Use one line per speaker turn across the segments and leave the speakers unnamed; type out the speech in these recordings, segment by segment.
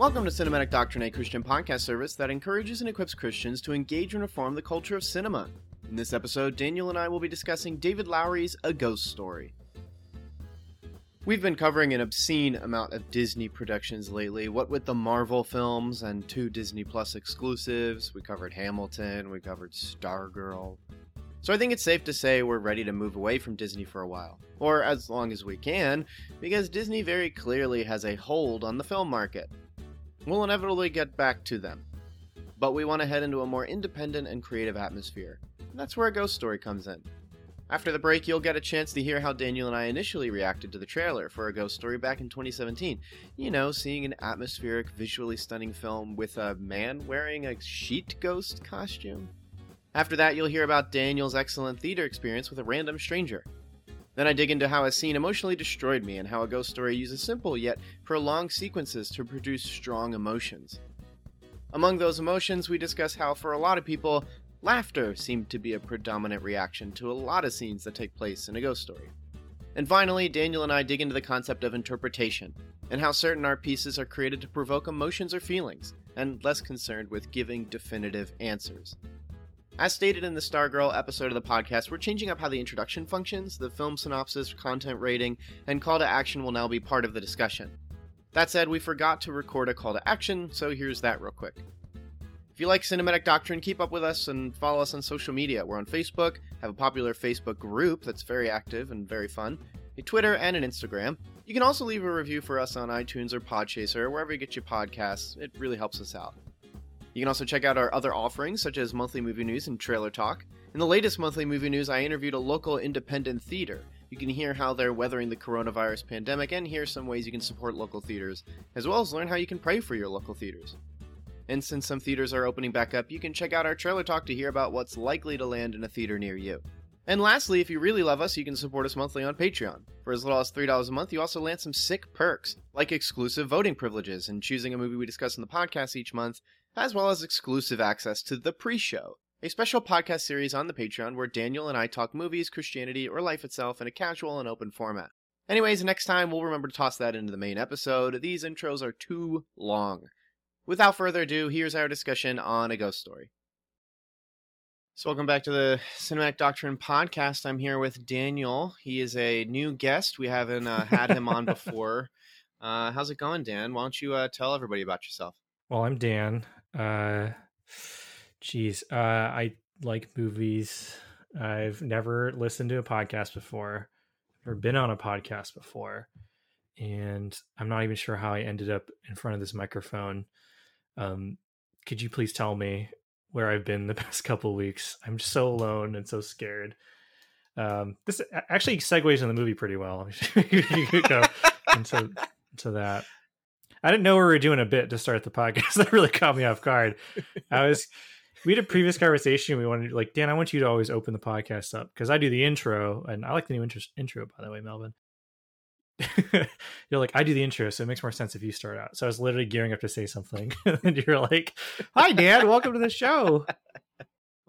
Welcome to Cinematic Doctrine, a Christian podcast service that encourages and equips Christians to engage and reform the culture of cinema. In this episode, Daniel and I will be discussing David Lowery's A Ghost Story. We've been covering an obscene amount of Disney productions lately, what with the Marvel films and two Disney Plus exclusives. We covered Hamilton, we covered Stargirl. So I think it's safe to say we're ready to move away from Disney for a while, or as long as we can, because Disney very clearly has a hold on the film market. We'll inevitably get back to them. But we want to head into a more independent and creative atmosphere. And that's where a ghost story comes in. After the break, you'll get a chance to hear how Daniel and I initially reacted to the trailer for A Ghost Story back in 2017. You know, seeing an atmospheric, visually stunning film with a man wearing a sheet ghost costume. After that, you'll hear about Daniel's excellent theater experience with a random stranger. Then I dig into how a scene emotionally destroyed me and how a ghost story uses simple yet prolonged sequences to produce strong emotions. Among those emotions, we discuss how, for a lot of people, laughter seemed to be a predominant reaction to a lot of scenes that take place in a ghost story. And finally, Daniel and I dig into the concept of interpretation, and how certain art pieces are created to provoke emotions or feelings, and less concerned with giving definitive answers. As stated in the Stargirl episode of the podcast, we're changing up how the introduction functions, the film synopsis, content rating, and call to action will now be part of the discussion. That said, we forgot to record a call to action, so here's that real quick. If you like cinematic doctrine, keep up with us and follow us on social media. We're on Facebook, have a popular Facebook group that's very active and very fun, a Twitter, and an Instagram. You can also leave a review for us on iTunes or Podchaser, or wherever you get your podcasts. It really helps us out. You can also check out our other offerings, such as monthly movie news and trailer talk. In the latest monthly movie news, I interviewed a local independent theater. You can hear how they're weathering the coronavirus pandemic and hear some ways you can support local theaters, as well as learn how you can pray for your local theaters. And since some theaters are opening back up, you can check out our trailer talk to hear about what's likely to land in a theater near you. And lastly, if you really love us, you can support us monthly on Patreon. For as little as $3 a month, you also land some sick perks, like exclusive voting privileges and choosing a movie we discuss in the podcast each month, as well as exclusive access to the pre show, a special podcast series on the Patreon where Daniel and I talk movies, Christianity, or life itself in a casual and open format. Anyways, next time we'll remember to toss that into the main episode. These intros are too long. Without further ado, here's our discussion on A Ghost Story. So, welcome back to the Cinematic Doctrine podcast. I'm here with Daniel. He is a new guest. We haven't uh, had him on before. Uh, how's it going, Dan? Why don't you uh, tell everybody about yourself?
Well, I'm Dan. Uh, geez, uh, I like movies. I've never listened to a podcast before, or been on a podcast before, and I'm not even sure how I ended up in front of this microphone. Um, could you please tell me where I've been the past couple weeks? I'm just so alone and so scared. Um, this actually segues in the movie pretty well. you could go into, into that. I didn't know we were doing a bit to start the podcast. That really caught me off guard. I was we had a previous conversation. We wanted like Dan, I want you to always open the podcast up because I do the intro, and I like the new intro. Intro, by the way, Melvin. you're like, I do the intro, so it makes more sense if you start out. So I was literally gearing up to say something, and you're like, "Hi, Dan, welcome to the show."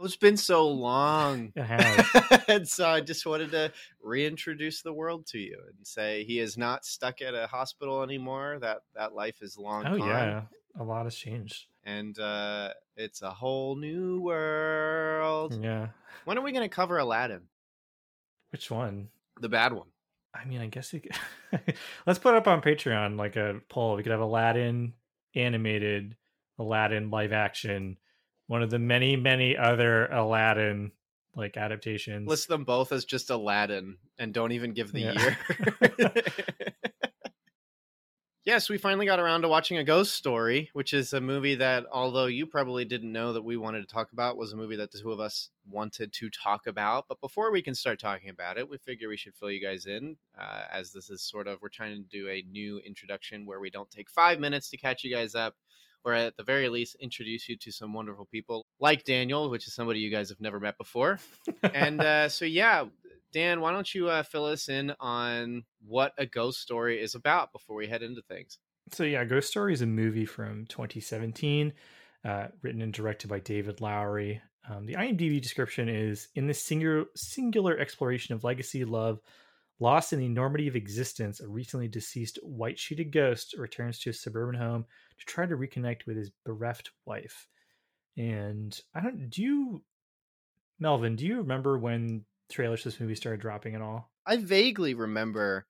Well, it's been so long.
It has.
and so I just wanted to reintroduce the world to you and say he is not stuck at a hospital anymore. That that life is long
oh
gone.
yeah, a lot has changed.
And uh, it's a whole new world.
Yeah.
When are we going to cover Aladdin?
Which one?
The bad one.
I mean, I guess we could... let's put up on Patreon like a poll. We could have Aladdin animated, Aladdin live action, one of the many, many other Aladdin like adaptations.
List them both as just Aladdin and don't even give the
Yeah.
year. Yes, we finally got around to watching A Ghost Story, which is a movie that, although you probably didn't know that we wanted to talk about, was a movie that the two of us wanted to talk about. But before we can start talking about it, we figure we should fill you guys in, uh, as this is sort of, we're trying to do a new introduction where we don't take five minutes to catch you guys up, or at the very least, introduce you to some wonderful people like Daniel, which is somebody you guys have never met before. and uh, so, yeah, Dan, why don't you uh, fill us in on what a ghost story is about before we head into things?
So yeah, Ghost Story is a movie from 2017, uh, written and directed by David Lowery. Um, the IMDb description is in this singular singular exploration of legacy, love, lost in the enormity of existence. A recently deceased white sheeted ghost returns to a suburban home to try to reconnect with his bereft wife. And I don't. Do you, Melvin? Do you remember when trailers for this movie started dropping at all?
I vaguely remember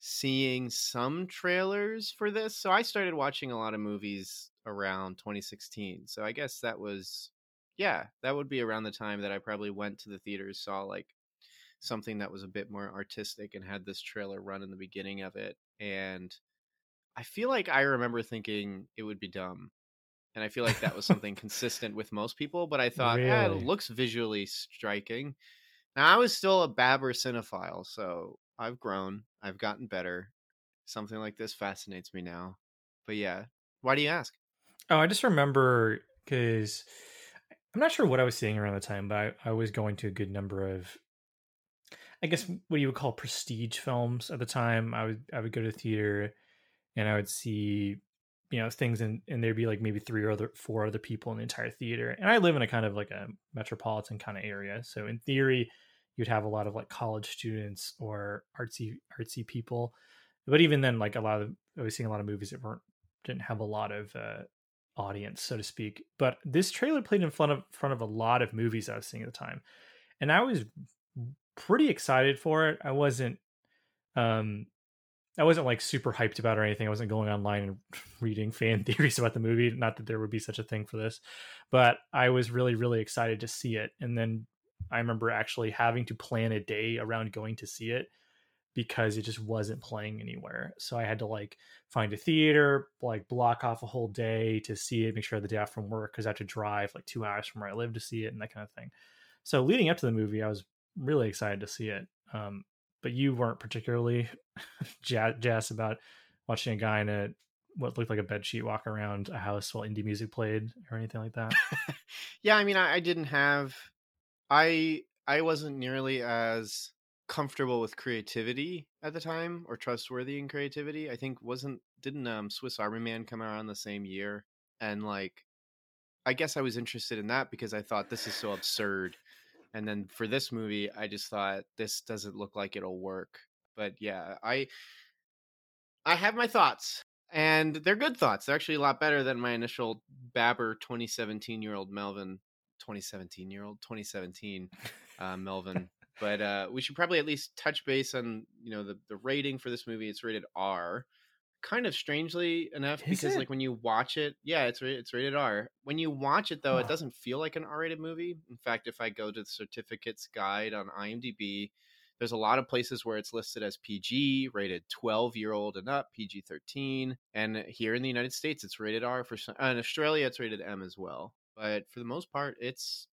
seeing some trailers for this. So I started watching a lot of movies around 2016. So I guess that was yeah, that would be around the time that I probably went to the theaters, saw like something that was a bit more artistic and had this trailer run in the beginning of it. And I feel like I remember thinking it would be dumb. And I feel like that was something consistent with most people, but I thought, ah, really? yeah, it looks visually striking. Now I was still a Babber cinephile, so I've grown. I've gotten better. Something like this fascinates me now. But yeah, why do you ask?
Oh, I just remember because I'm not sure what I was seeing around the time, but I, I was going to a good number of, I guess, what you would call prestige films at the time. I would I would go to the theater, and I would see, you know, things, and and there'd be like maybe three or other four other people in the entire theater. And I live in a kind of like a metropolitan kind of area, so in theory, you'd have a lot of like college students or artsy artsy people but even then like a lot of i was seeing a lot of movies that weren't didn't have a lot of uh, audience so to speak but this trailer played in front of front of a lot of movies i was seeing at the time and i was pretty excited for it i wasn't um I wasn't like super hyped about or anything. I wasn't going online and reading fan theories about the movie. Not that there would be such a thing for this, but I was really, really excited to see it. And then I remember actually having to plan a day around going to see it because it just wasn't playing anywhere. So I had to like find a theater, like block off a whole day to see it, make sure the day off from work because I had to drive like two hours from where I live to see it and that kind of thing. So leading up to the movie, I was really excited to see it. Um, but you weren't particularly jazzed about watching a guy in a what looked like a bed sheet walk around a house while indie music played or anything like that.
yeah, I mean, I, I didn't have I I wasn't nearly as comfortable with creativity at the time or trustworthy in creativity. I think wasn't didn't um Swiss Army Man come around the same year and like I guess I was interested in that because I thought this is so absurd. And then for this movie, I just thought this doesn't look like it'll work. But yeah, I I have my thoughts and they're good thoughts. They're actually a lot better than my initial Babber 2017 year old Melvin 2017 year old 2017 uh, melvin but uh, we should probably at least touch base on you know the, the rating for this movie it's rated r kind of strangely enough Is because it? like when you watch it yeah it's it's rated r when you watch it though oh. it doesn't feel like an r-rated movie in fact if i go to the certificates guide on imdb there's a lot of places where it's listed as PG, rated 12 year old and up, PG 13. And here in the United States, it's rated R for some, uh, in Australia, it's rated M as well but for the most part, it's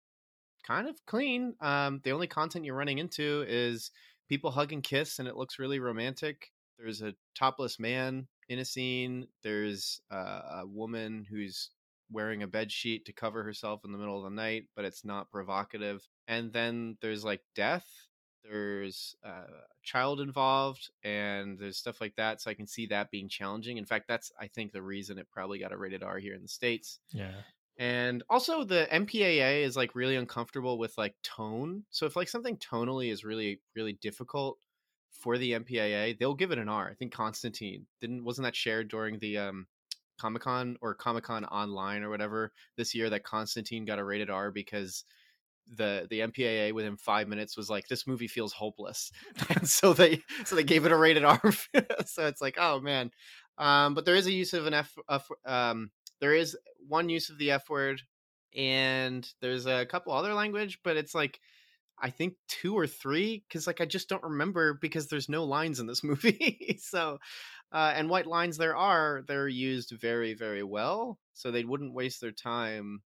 kind of clean. Um, the only content you're running into is people hug and kiss, and it looks really romantic. There's a topless man in a scene. There's uh, a woman who's wearing a bed sheet to cover herself in the middle of the night, but it's not provocative. And then there's like death. There's uh, a child involved, and there's stuff like that. So I can see that being challenging. In fact, that's I think the reason it probably got a rated R here in the states.
Yeah.
And also the MPAA is like really uncomfortable with like tone. So if like something tonally is really really difficult for the MPAA, they'll give it an R. I think Constantine didn't wasn't that shared during the um Comic Con or Comic Con online or whatever this year that Constantine got a rated R because the the MPAA within five minutes was like this movie feels hopeless, and so they so they gave it a rated R. so it's like oh man, um, but there is a use of an F, F um, there is one use of the F word, and there's a couple other language, but it's like I think two or three because like I just don't remember because there's no lines in this movie. so Uh, and white lines there are, they're used very, very well. So they wouldn't waste their time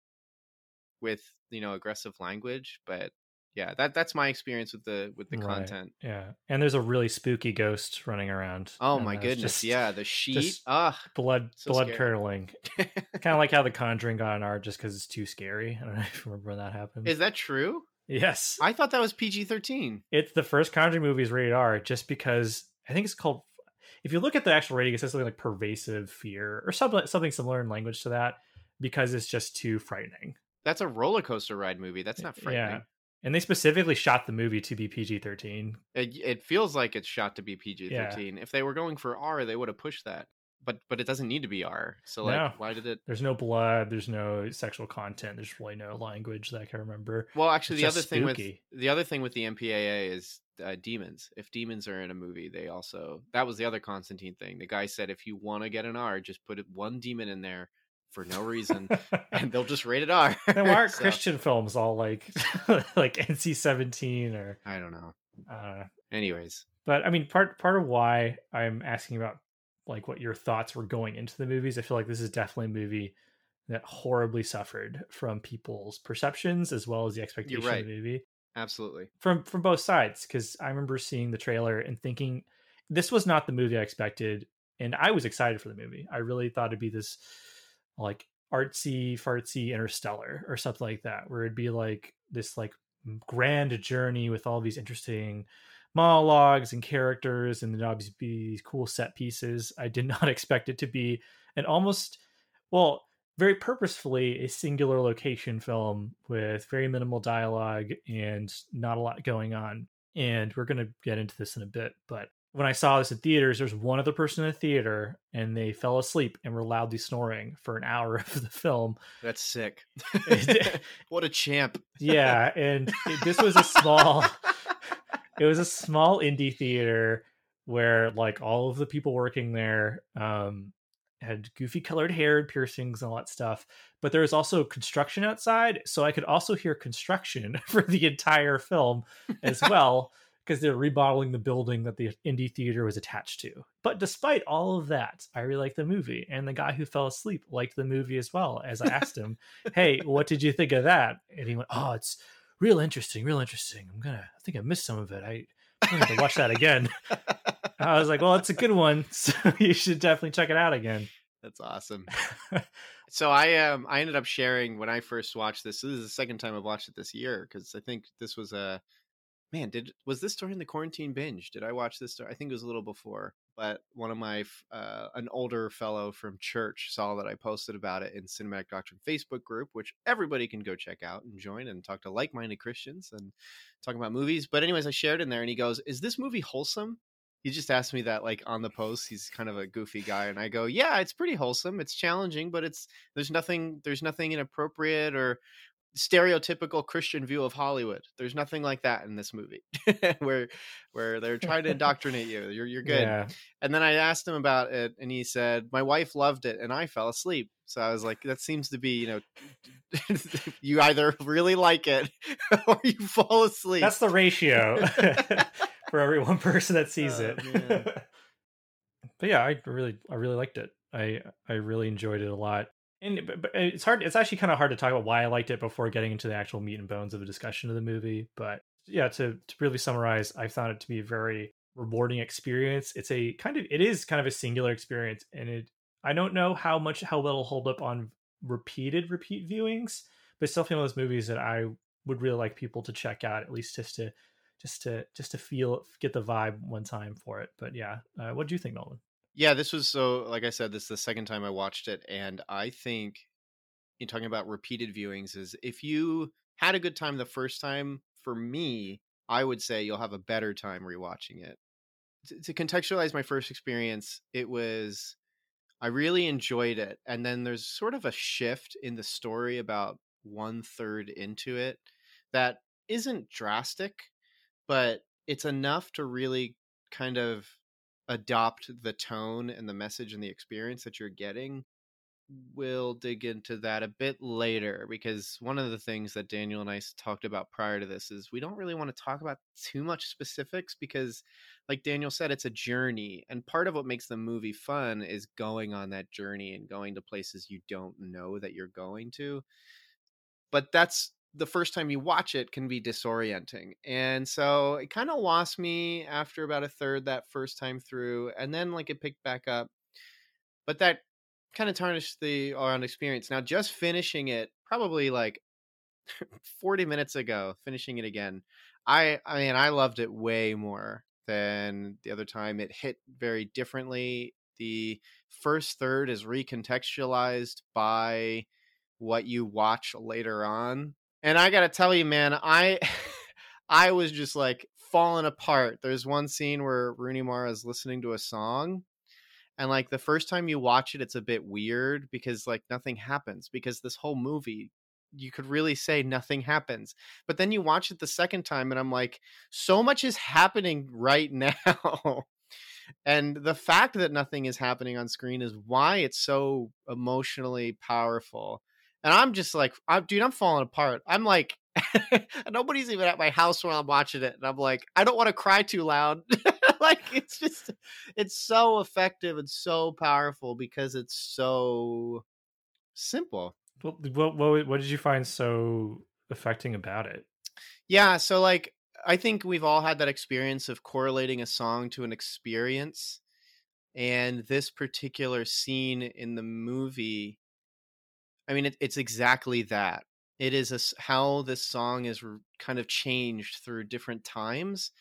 with you know aggressive language. But yeah, that that's my experience with the with the
Right.
content.
Yeah, and there's a really spooky ghost running around.
Oh my goodness,
just
yeah, the sheet. Ah,
blood
So
blood
scary.
curdling. kind of like how the Conjuring got an R just because it's too scary. I don't know if you remember when that happened.
is that true?
Yes,
I thought that was PG thirteen.
it's the first Conjuring movie is rated R just because I think it's called. If you look at the actual rating, it says something like pervasive fear or something something similar in language to that because it's just too frightening.
That's a roller coaster ride movie. That's not frightening.
Yeah, and they specifically shot the movie to be PG thirteen.
It, it feels like it's shot to be PG thirteen. If they were going for R, they would have pushed that. But but it doesn't need to be R. So like,
No.
why did it?
There's no blood. There's no sexual content. There's really no language that I can remember.
Well, actually, the other
just
thing with the other thing with the MPAA is uh, demons. If demons are in a movie, they also that was the other Constantine thing. The guy said if you want to get an R, just put one demon in there for no reason, and they'll just rate it R.
Why aren't
So,
Christian films all like like NC seventeen or
I don't know.
I don't know.
Anyways,
But I mean, part part of why I'm asking about like what your thoughts were going into the movies, I feel like this is definitely a movie that horribly suffered from people's perceptions as well as the expectation
right.
of the movie
absolutely.
from from both sides. Because I remember seeing the trailer and thinking this was not the movie I expected, and I was excited for the movie. I really thought it'd be this like artsy fartsy interstellar or something like that where it'd be like this like grand journey with all these interesting monologues and characters and then obviously be these cool set pieces i did not expect it to be an almost well very purposefully a singular location film with very minimal dialogue and not a lot going on and we're going to get into this in a bit but when i saw this in theaters there's one other person in the theater and they fell asleep and were loudly snoring for an hour of the film
That's sick. What a champ.
yeah and this was a small it was a small indie theater where like all of the people working there um had goofy colored hair and piercings and all that stuff but there was also construction outside so i could also hear construction for the entire film as well because they're remodeling the building that the indie theater was attached to. But despite all of that i really liked the movie and the guy who fell asleep liked the movie as well as i asked him hey what did you think of that? And he went oh it's real interesting real interesting i'm gonna i think i missed some of it i i'm gonna have to watch that again i was like well it's a good one so you should definitely check it out again
That's awesome. so I um I ended up sharing when I first watched this. So this is the second time I've watched it this year because I think this was a man. Did was this during the quarantine binge? Did I watch this? I think it was a little before. But one of my uh, an older fellow from church saw that I posted about it in Cinematic Doctrine Facebook group, which everybody can go check out and join and talk to like minded Christians and talk about movies. But anyways, I shared in there and he goes, "Is this movie wholesome?" he just asked me that like on the post he's kind of a goofy guy and i go yeah it's pretty wholesome it's challenging but it's there's nothing there's nothing inappropriate or stereotypical christian view of hollywood. There's nothing like that in this movie where where they're trying to indoctrinate you you're, you're good.
Yeah.
And then i asked him about it and he said my wife loved it and i fell asleep. So i was like that seems to be you know you either really like it or you fall asleep.
That's the ratio for every one person that sees
Oh,
it. but yeah i really i really liked it. I i really enjoyed it a lot and but it's hard it's actually kind of hard to talk about why i liked it before getting into the actual meat and bones of a discussion of the movie but yeah to to really summarize i found it to be a very rewarding experience. It's a kind of it is kind of a singular experience and it i don't know how much how well it'll hold up on repeated repeat viewings but definitely one of those movies that i would really like people to check out at least just to just to just to feel get the vibe one time for it but yeah uh, what do you think nolan
Yeah, this was so. Like I said, this is the second time I watched it, and I think in talking about repeated viewings is if you had a good time the first time, for me, I would say you'll have a better time rewatching it. To, to contextualize my first experience, it was I really enjoyed it, and then there's sort of a shift in the story about one third into it that isn't drastic, but it's enough to really kind of adopt the tone and the message and the experience that you're getting we'll dig into that a bit later because one of the things that Daniel and I talked about prior to this is we don't really want to talk about too much specifics because like Daniel said it's a journey and part of what makes the movie fun is going on that journey and going to places you don't know that you're going to. But that's the first time you watch it can be disorienting and so it kind of lost me after about a third that first time through and then like it picked back up but that kind of tarnished the all around experience. Now, just finishing it, probably like 40 minutes ago, finishing it again, I I mean, I loved it way more than the other time. It hit very differently. The first third is recontextualized by what you watch later on. And I got to tell you, man, I I was just like falling apart. There's one scene where Rooney Mara is listening to a song and like the first time you watch it it's a bit weird because like nothing happens because this whole movie you could really say nothing happens. But then you watch it the second time and i'm like so much is happening right now. And the fact that nothing is happening on screen is why it's so emotionally powerful and i'm just like I'm, dude i'm falling apart i'm like nobody's even at my house while i'm watching it and i'm like i don't want to cry too loud like it's just it's so effective and so powerful because it's so simple.
What what, what did you find so affecting about it?
Yeah, so like I think we've all had that experience of correlating a song to an experience. And this particular scene in the movie, I mean, it, it's exactly that. It is a, how this song is kind of changed through different times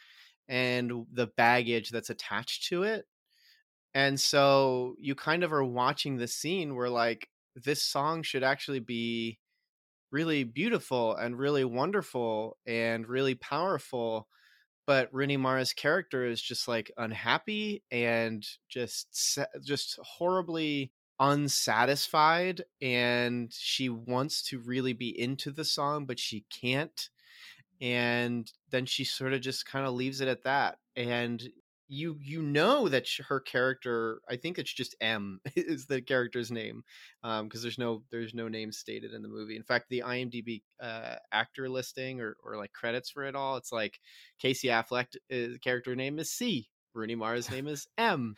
and the baggage that's attached to it. And so you kind of are watching the scene where like this song should actually be really beautiful and really wonderful and really powerful but Rooney Mara's character is just like unhappy and just just horribly unsatisfied and she wants to really be into the song but she can't and then she sort of just kind of leaves it at that and you you know that her character i think it's just m is the character's name because um, there's no there's no name stated in the movie. In fact the imdb uh, actor listing or, or like credits for it all it's like casey affleck uh, character name is c rooney mara's name is m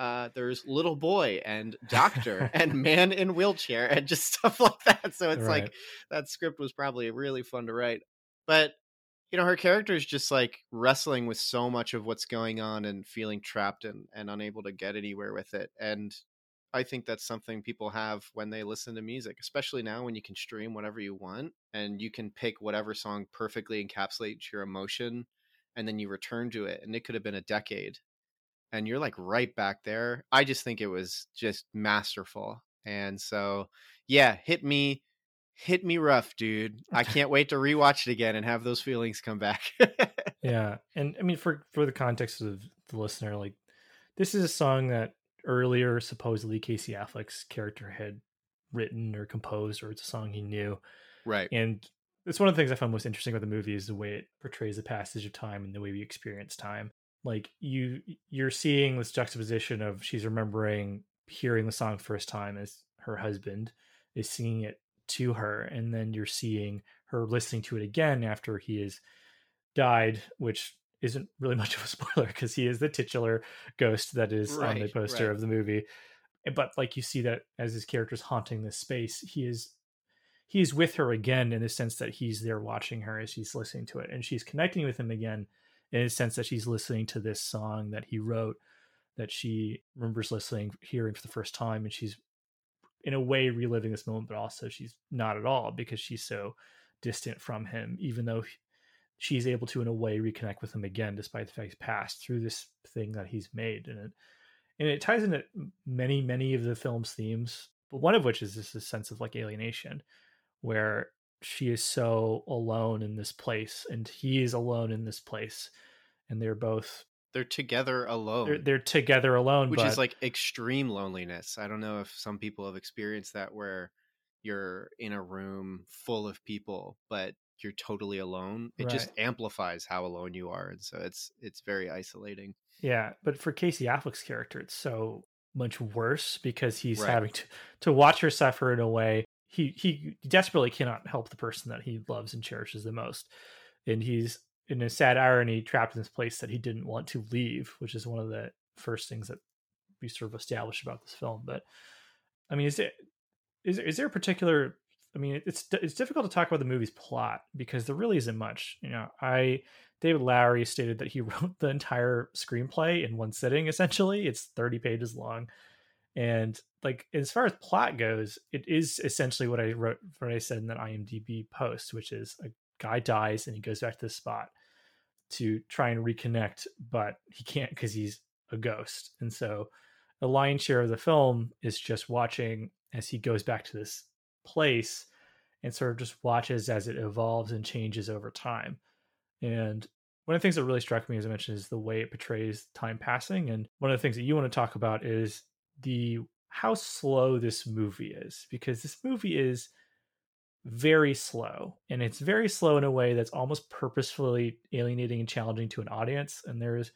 uh, there's little boy and doctor and man in wheelchair and just stuff like that. So it's right. like that script was probably really fun to write. But you know her character is just like wrestling with so much of what's going on and feeling trapped and, and unable to get anywhere with it. And i think that's something people have when they listen to music especially now when you can stream whatever you want and you can pick whatever song perfectly encapsulates your emotion and then you return to it. And it could have been a decade and you're like right back there i just think it was just masterful and so yeah hit me hit me rough, dude. I can't wait to rewatch it again and have those feelings come back.
yeah, and I mean for for the context of the listener, like this is a song that earlier supposedly Casey Affleck's character had written or composed, or it's a song he knew,
right?
And it's one of the things I find most interesting about the movie is the way it portrays the passage of time and the way we experience time. Like you, you're seeing this juxtaposition of she's remembering hearing the song first time as her husband is singing it to her and then you're seeing her listening to it again after he has died which isn't really much of a spoiler because he is the titular ghost that is right, on the poster right. of the movie eh, but like you see that as his character's haunting this space he is he's with her again in the sense that he's there watching her as she's listening to it and she's connecting with him again in a sense that she's listening to this song that he wrote that she remembers listening hearing for the first time and she's in a way reliving this moment, but also she's not at all because she's so distant from him, even though she's able to, in a way, reconnect with him again, despite the fact he's passed through this thing that he's made. And it, and it ties into many, many of the film's themes, but one of which is this, this sense of like alienation, where she is so alone in this place and he is alone in this place. And they're both
they're together alone.
They're, they're together alone,
which
but...
is like extreme loneliness. I don't know if some people have experienced that where you're in a room full of people, but you're totally alone. It right. just amplifies how alone you are, and so it's it's very isolating.
Yeah, but for Casey Affleck's character, it's so much worse because he's
Right.
having to, to watch her suffer in a way he he desperately cannot help the person that he loves and cherishes the most. And he's in a sad irony trapped in this place that he didn't want to leave which is one of the first things that we sort of established about this film. But i mean is it is, is there a particular i mean it's it's difficult to talk about the movie's plot because there really isn't much you know. I david lowery stated that he wrote the entire screenplay in one sitting essentially. It's 30 pages long. And like as far as plot goes it is essentially what i wrote what i said in that imdb post which is a guy dies and he goes back to this spot to try and reconnect but he can't because he's a ghost. And so the lion's share of the film is just watching as he goes back to this place and sort of just watches as it evolves and changes over time. And one of the things that really struck me as i mentioned is the way it portrays time passing. And one of the things that you want to talk about is the how slow this movie is because this movie is very slow and it's very slow in a way that's almost purposefully alienating and challenging to an audience and there's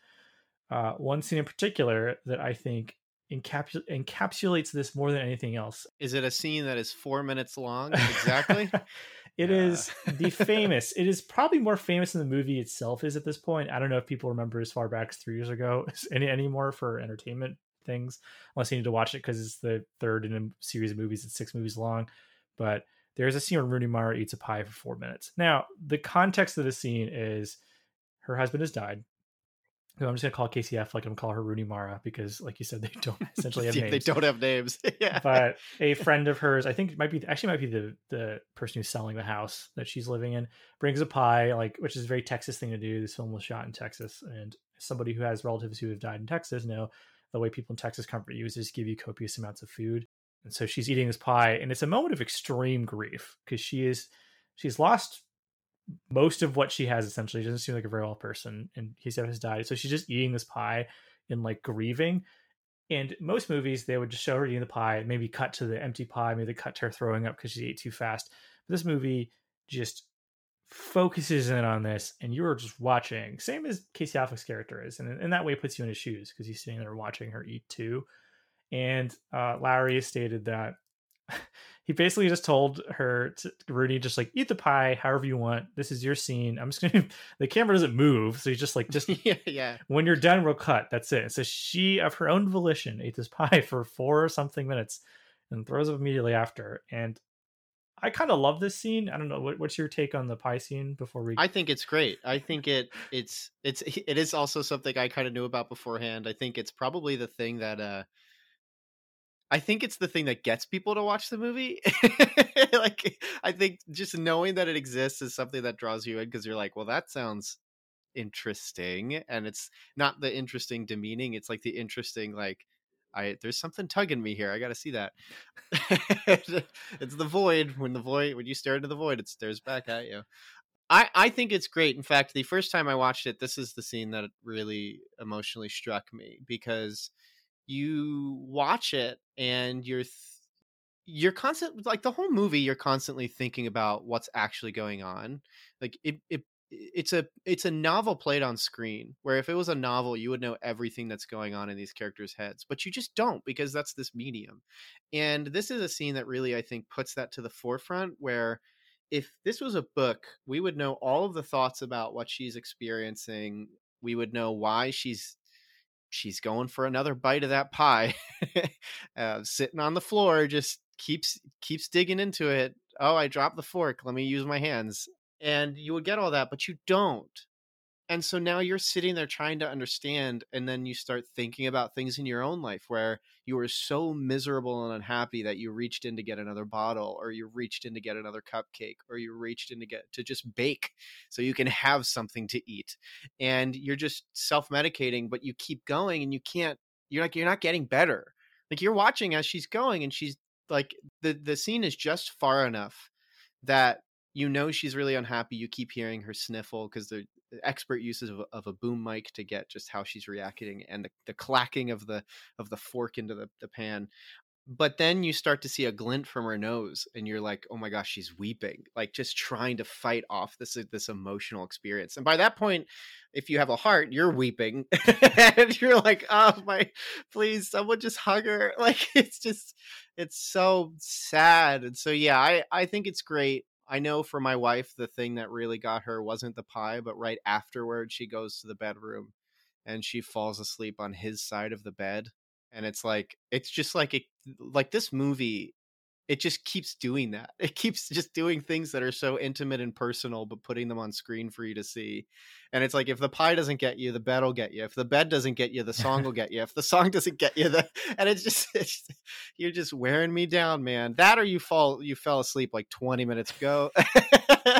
uh, one scene in particular that i think encaps- encapsulates this more than anything else
Is it a scene that is four minutes long? Exactly.
It
Uh.
is the famous it is probably more famous than the movie itself is at this point i don't know if people remember as far back as three years ago any anymore for entertainment things unless you need to watch it because it's the third in a series of movies it's six movies long but there's a scene where rooney mara eats a pie for four minutes now the context of the scene is her husband has died who i'm just going to call casey affleck and call her rooney mara because like you said they don't essentially have
Yeah,
names
they don't have names. yeah.
but a friend of hers, I think it might be actually might be the the person who's selling the house that she's living in, brings a pie, like which is a very Texas thing to do. This film was shot in Texas, and somebody who has relatives who have died in Texas know the way people in Texas comfort you is just give you copious amounts of food. And so she's eating this pie, and it's a moment of extreme grief because she is she's lost most of what she has essentially. She doesn't seem like a very well person, and he has died. So she's just eating this pie and like grieving. And most movies, they would just show her eating the pie, maybe cut to the empty pie, maybe cut to her throwing up because she ate too fast. But this movie just focuses in on this, and you're just watching, same as Casey Affleck's character is, and in that way, it puts you in his shoes because he's sitting there watching her eat too. And uh, Lowery stated that he basically just told her, to, Rooney, just like eat the pie however you want. This is your scene. I'm just gonna. the camera doesn't move, so he's just like just
yeah, yeah.
when you're done, we'll cut. That's it. So she, of her own volition, ate this pie for four or something minutes and throws up immediately after. And I kind of love this scene. I don't know. What, what's your take on the pie scene before we?
I think it's great. I think it it's it's it is also something I kind of knew about beforehand. I think it's probably the thing that uh I think it's the thing that gets people to watch the movie. like I think just knowing that it exists is something that draws you in because you're like, well, that sounds interesting, and it's not the interesting demeaning. It's like the interesting like. I, there's something tugging me here. I got to see that. it's the void. When the void, when you stare into the void, it stares back at you. I, I think it's great. In fact, the first time I watched it, this is the scene that really emotionally struck me because you watch it and you're th- you're constant like the whole movie you're constantly thinking about what's actually going on. Like it it it's a it's a novel played on screen where if it was a novel you would know everything that's going on in these characters heads but you just don't because that's this medium and this is a scene that really i think puts that to the forefront where if this was a book, we would know all of the thoughts about what she's experiencing. We would know why she's she's going for another bite of that pie, uh, sitting on the floor, just keeps keeps digging into it. Oh, I dropped the fork. Let me use my hands, and you would get all that, but you don't. And so now you're sitting there trying to understand, and then you start thinking about things in your own life where you were so miserable and unhappy that you reached in to get another bottle, or you reached in to get another cupcake, or you reached in to get to just bake so you can have something to eat. And you're just self medicating, but you keep going and you can't, you're like, you're not getting better. Like you're watching as she's going, and she's like, the, the scene is just far enough that you know she's really unhappy. You keep hearing her sniffle because the expert uses of, of, a boom mic to get just how she's reacting and the, the clacking of the of the fork into the, the pan. but then you start to see a glint from her nose and you're like oh my gosh she's weeping like just trying to fight off this this emotional experience and by that point if you have a heart you're weeping and you're like oh my please someone just hug her like it's just it's so sad and so yeah i i think it's great i know for my wife the thing that really got her wasn't the pie but right afterward she goes to the bedroom and she falls asleep on his side of the bed and it's like it's just like it like this movie it just keeps doing that. It keeps just doing things that are so intimate and personal but putting them on screen for you to see. And it's like if the pie doesn't get you the bed will get you. If the bed doesn't get you the song will get you. If the song doesn't get you the and it's just it's, you're just wearing me down man. That or you fall you fell asleep like 20 minutes ago.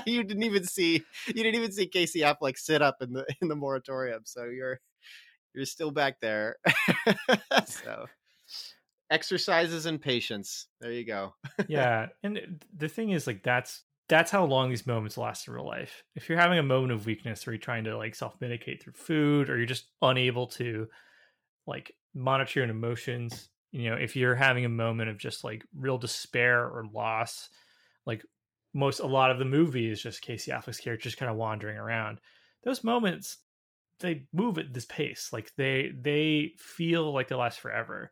You didn't even see you didn't even see casey affleck sit up in the in the moratorium. So you're you're still back there. so exercises and patience. There you go.
yeah, and the thing is, like, that's that's how long these moments last in real life. If you're having a moment of weakness, or you're trying to like self medicate through food, or you're just unable to like monitor your emotions, you know, if you're having a moment of just like real despair or loss, like most a lot of the movie is just Casey Affleck's character just kind of wandering around. Those moments they move at this pace like they they feel like they last forever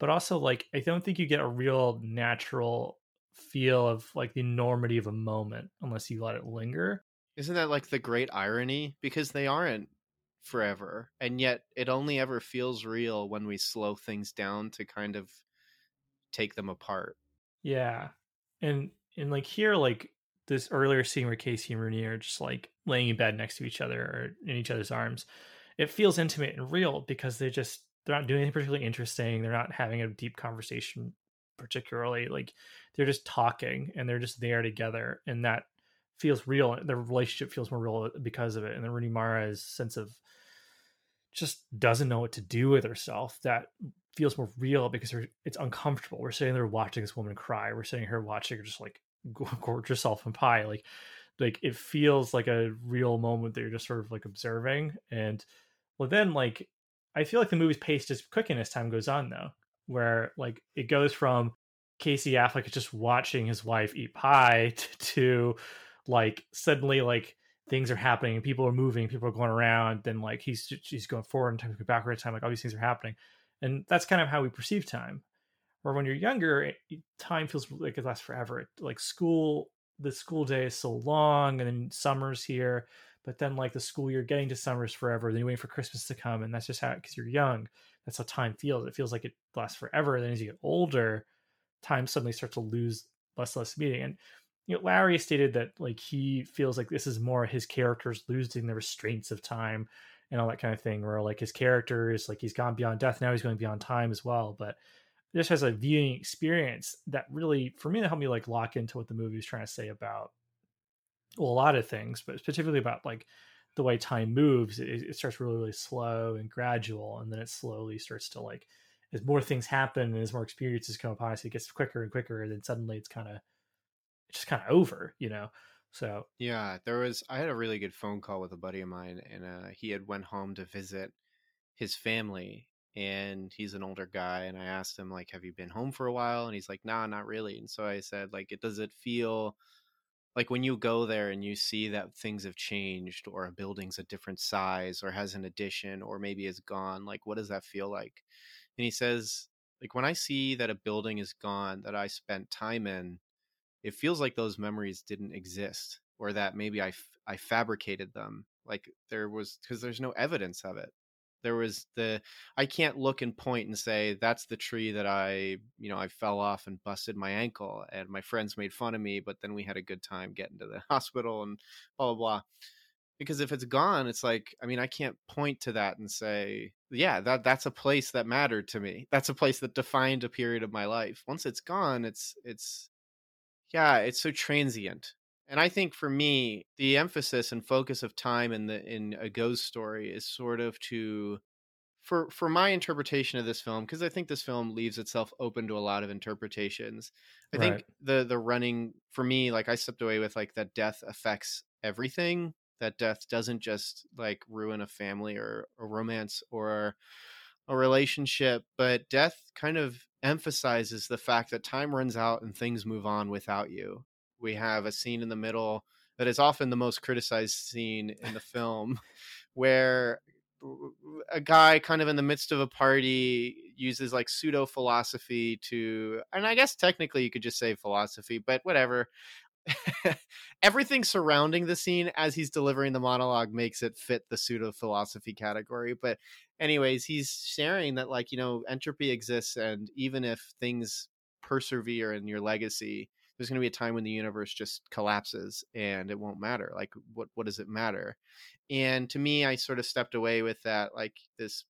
but also like i don't think you get a real natural feel of like the enormity of a moment unless you let it linger.
Isn't that like the great irony? Because they aren't forever and yet it only ever feels real when we slow things down to kind of take them apart.
Yeah and and like here like this earlier scene where Casey and Rooney are just like laying in bed next to each other or in each other's arms, it feels intimate and real because they just they're not doing anything particularly interesting. They're not having a deep conversation particularly. Like they're just talking and they're just there together, and that feels real. The relationship feels more real because of it. And then Rooney Mara's sense of just doesn't know what to do with herself that feels more real because it's uncomfortable. We're sitting there watching this woman cry. We're sitting here watching her just like gorge yourself in pie like like it feels like a real moment that you're just sort of like observing and well then like i feel like the movie's pace just quicking as time goes on though where like it goes from casey affleck just watching his wife eat pie to, to like suddenly like things are happening people are moving people are going around then like he's she's going forward and time backward in time like all these things are happening. And that's kind of how we perceive time or when you're younger time feels like it lasts forever. Like school the school day is so long and then summer's here but then like the school year getting to summer's forever then you're waiting for christmas to come and that's just how because you're young that's how time feels. It feels like it lasts forever then as you get older time suddenly starts to lose less less meaning and you know lowery stated that like he feels like this is more his characters losing the restraints of time and all that kind of thing where like his character is like he's gone beyond death now he's going beyond time as well but this has a viewing experience that really for me to help me like lock into what the movie is trying to say about well a lot of things but specifically about like the way time moves it, it, starts really really slow and gradual and then it slowly starts to like as more things happen and as more experiences come upon us it gets quicker and quicker and then suddenly it's kind of it's just kind of over you know? So
yeah there was i had a really good phone call with a buddy of mine and uh, he had went home to visit his family and he's an older guy and i asked him like have you been home for a while? And he's like nah not really. And so i said like it does it feel like when you go there and you see that things have changed or a building's a different size or has an addition or maybe is gone like what does that feel like? And he says like when i see that a building is gone that i spent time in it feels like those memories didn't exist or that maybe i i fabricated them. Like there was because there's no evidence of it there was the i can't look and point and say that's the tree that i you know i fell off and busted my ankle and my friends made fun of me but then we had a good time getting to the hospital and blah blah blah. Because if it's gone it's like i mean i can't point to that and say yeah that that's a place that mattered to me. That's a place that defined a period of my life. Once it's gone it's it's yeah it's so transient and I think for me, the emphasis and focus of time in the in a ghost story is sort of to for for my interpretation of this film because I think this film leaves itself open to a lot of interpretations. I right. think the the running for me like I stepped away with like that death affects everything. That death doesn't just like ruin a family or a romance or a relationship, but death kind of emphasizes the fact that time runs out and things move on without you. We have a scene in the middle that is often the most criticized scene in the film where a guy kind of in the midst of a party uses like pseudo philosophy to and i guess technically you could just say philosophy but whatever. Everything surrounding the scene as he's delivering the monologue makes it fit the pseudo philosophy category but anyways he's sharing that like you know entropy exists and even if things persevere in your legacy there's going to be a time when the universe just collapses and it won't matter like what what does it matter? And to me i sort of stepped away with that like this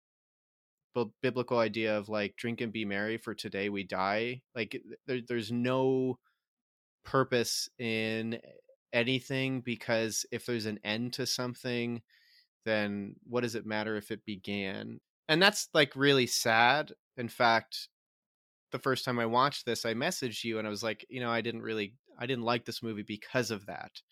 biblical idea of like drink and be merry for today we die like there, there's no purpose in anything because if there's an end to something then what does it matter if it began? And that's like really sad. In fact the first time i watched this i messaged you and i was like you know i didn't really i didn't like this movie because of that.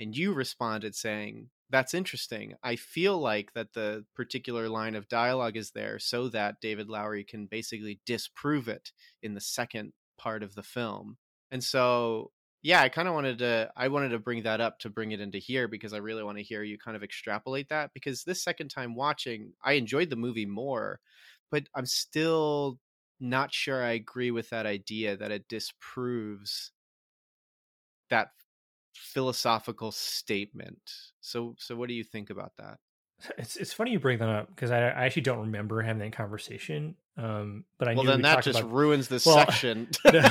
And you responded saying that's interesting. I feel like that the particular line of dialogue is there so that david lowery can basically disprove it in the second part of the film. And so yeah i kind of wanted to i wanted to bring that up to bring it into here because i really want to hear you kind of extrapolate that because this second time watching i enjoyed the movie more but i'm still not sure i agree with that idea that it disproves that philosophical statement so so what do you think about that
it's it's funny you bring that up because I, I actually don't remember having that conversation. Um, but I
well then
we
that just
about,
ruins this
Well,
section.
no.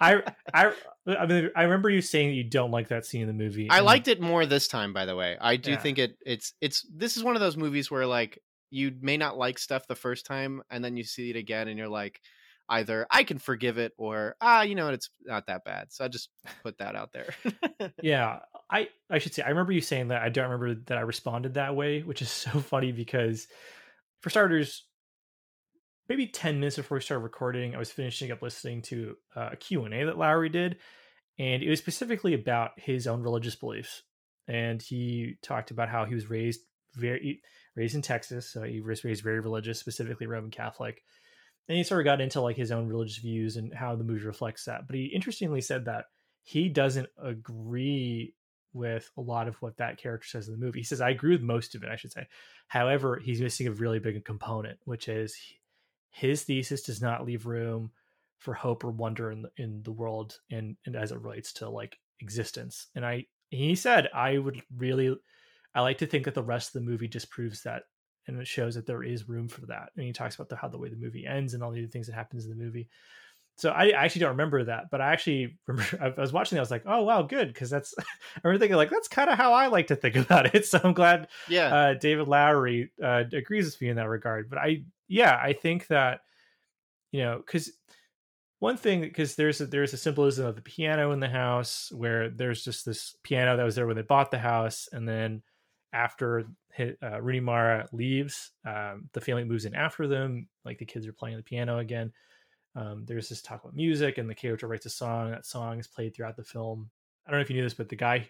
I I I mean I remember you saying that you don't like that scene in the movie.
I liked it more this time, by the way. I do
Yeah.
think it it's it's this is one of those movies where like you may not like stuff the first time and then you see it again and you're like either I can forgive it or ah, you know it's not that bad. So I just put that out there.
Yeah, I I should say I remember you saying that. I don't remember that I responded that way, which is so funny because for starters, maybe 10 minutes before we started recording, I was finishing up listening to uh, a Q&A that Lowery did, and it was specifically about his own religious beliefs. And he talked about how he was raised very raised in Texas, so he was raised very religious, specifically Roman Catholic. And he sort of got into like his own religious views and how the movie reflects that. But he interestingly said that he doesn't agree with a lot of what that character says in the movie. He says, I agree with most of it, I should say. However, he's missing a really big component, which is his thesis does not leave room for hope or wonder in the, in the world and, and as it relates to like existence. And I, he said, I would really, I like to think that the rest of the movie disproves that. And it shows that there is room for that. And he talks about the, how the way the movie ends and all the other things that happens in the movie so I, I actually don't remember that, but I actually remember I was watching that. I was like, oh wow, good, because that's I remember thinking like that's kind of how I like to think about it. So I'm glad
yeah.
uh, David Lowery uh, agrees with me in that regard. But I, yeah, I think that you know, because one thing, because there's a, there's a symbolism of the piano in the house where there's just this piano that was there when they bought the house, and then after uh, Rooney Mara leaves, um, the family moves in after them. Like the kids are playing the piano again. Um, there's this talk about music, and the character writes a song. That song is played throughout the film. I don't know if you knew this, but the guy,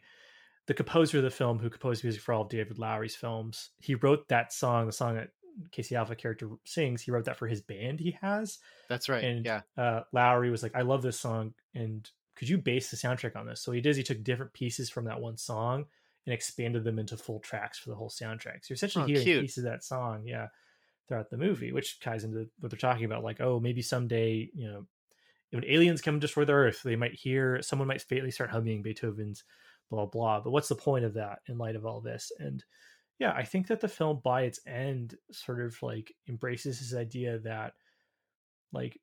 the composer of the film, who composed music for all of David Lowery's films, he wrote that song, the song that Casey Affleck character sings. He wrote that for his band he has.
That's right.
And
yeah.
uh, Lowery was like, "I love this song, and could you base the soundtrack on this?" So he did. He took different pieces from that one song and expanded them into full tracks for the whole soundtrack. So you're essentially
Oh,
hearing
cute.
pieces of that song, yeah, throughout the movie, which ties into what they're talking about. Like, oh, maybe someday, you know, when aliens come and destroy the Earth, they might hear someone might fatally start humming Beethoven's blah blah. But what's the point of that in light of all this? And yeah, I think that the film by its end sort of like embraces this idea that like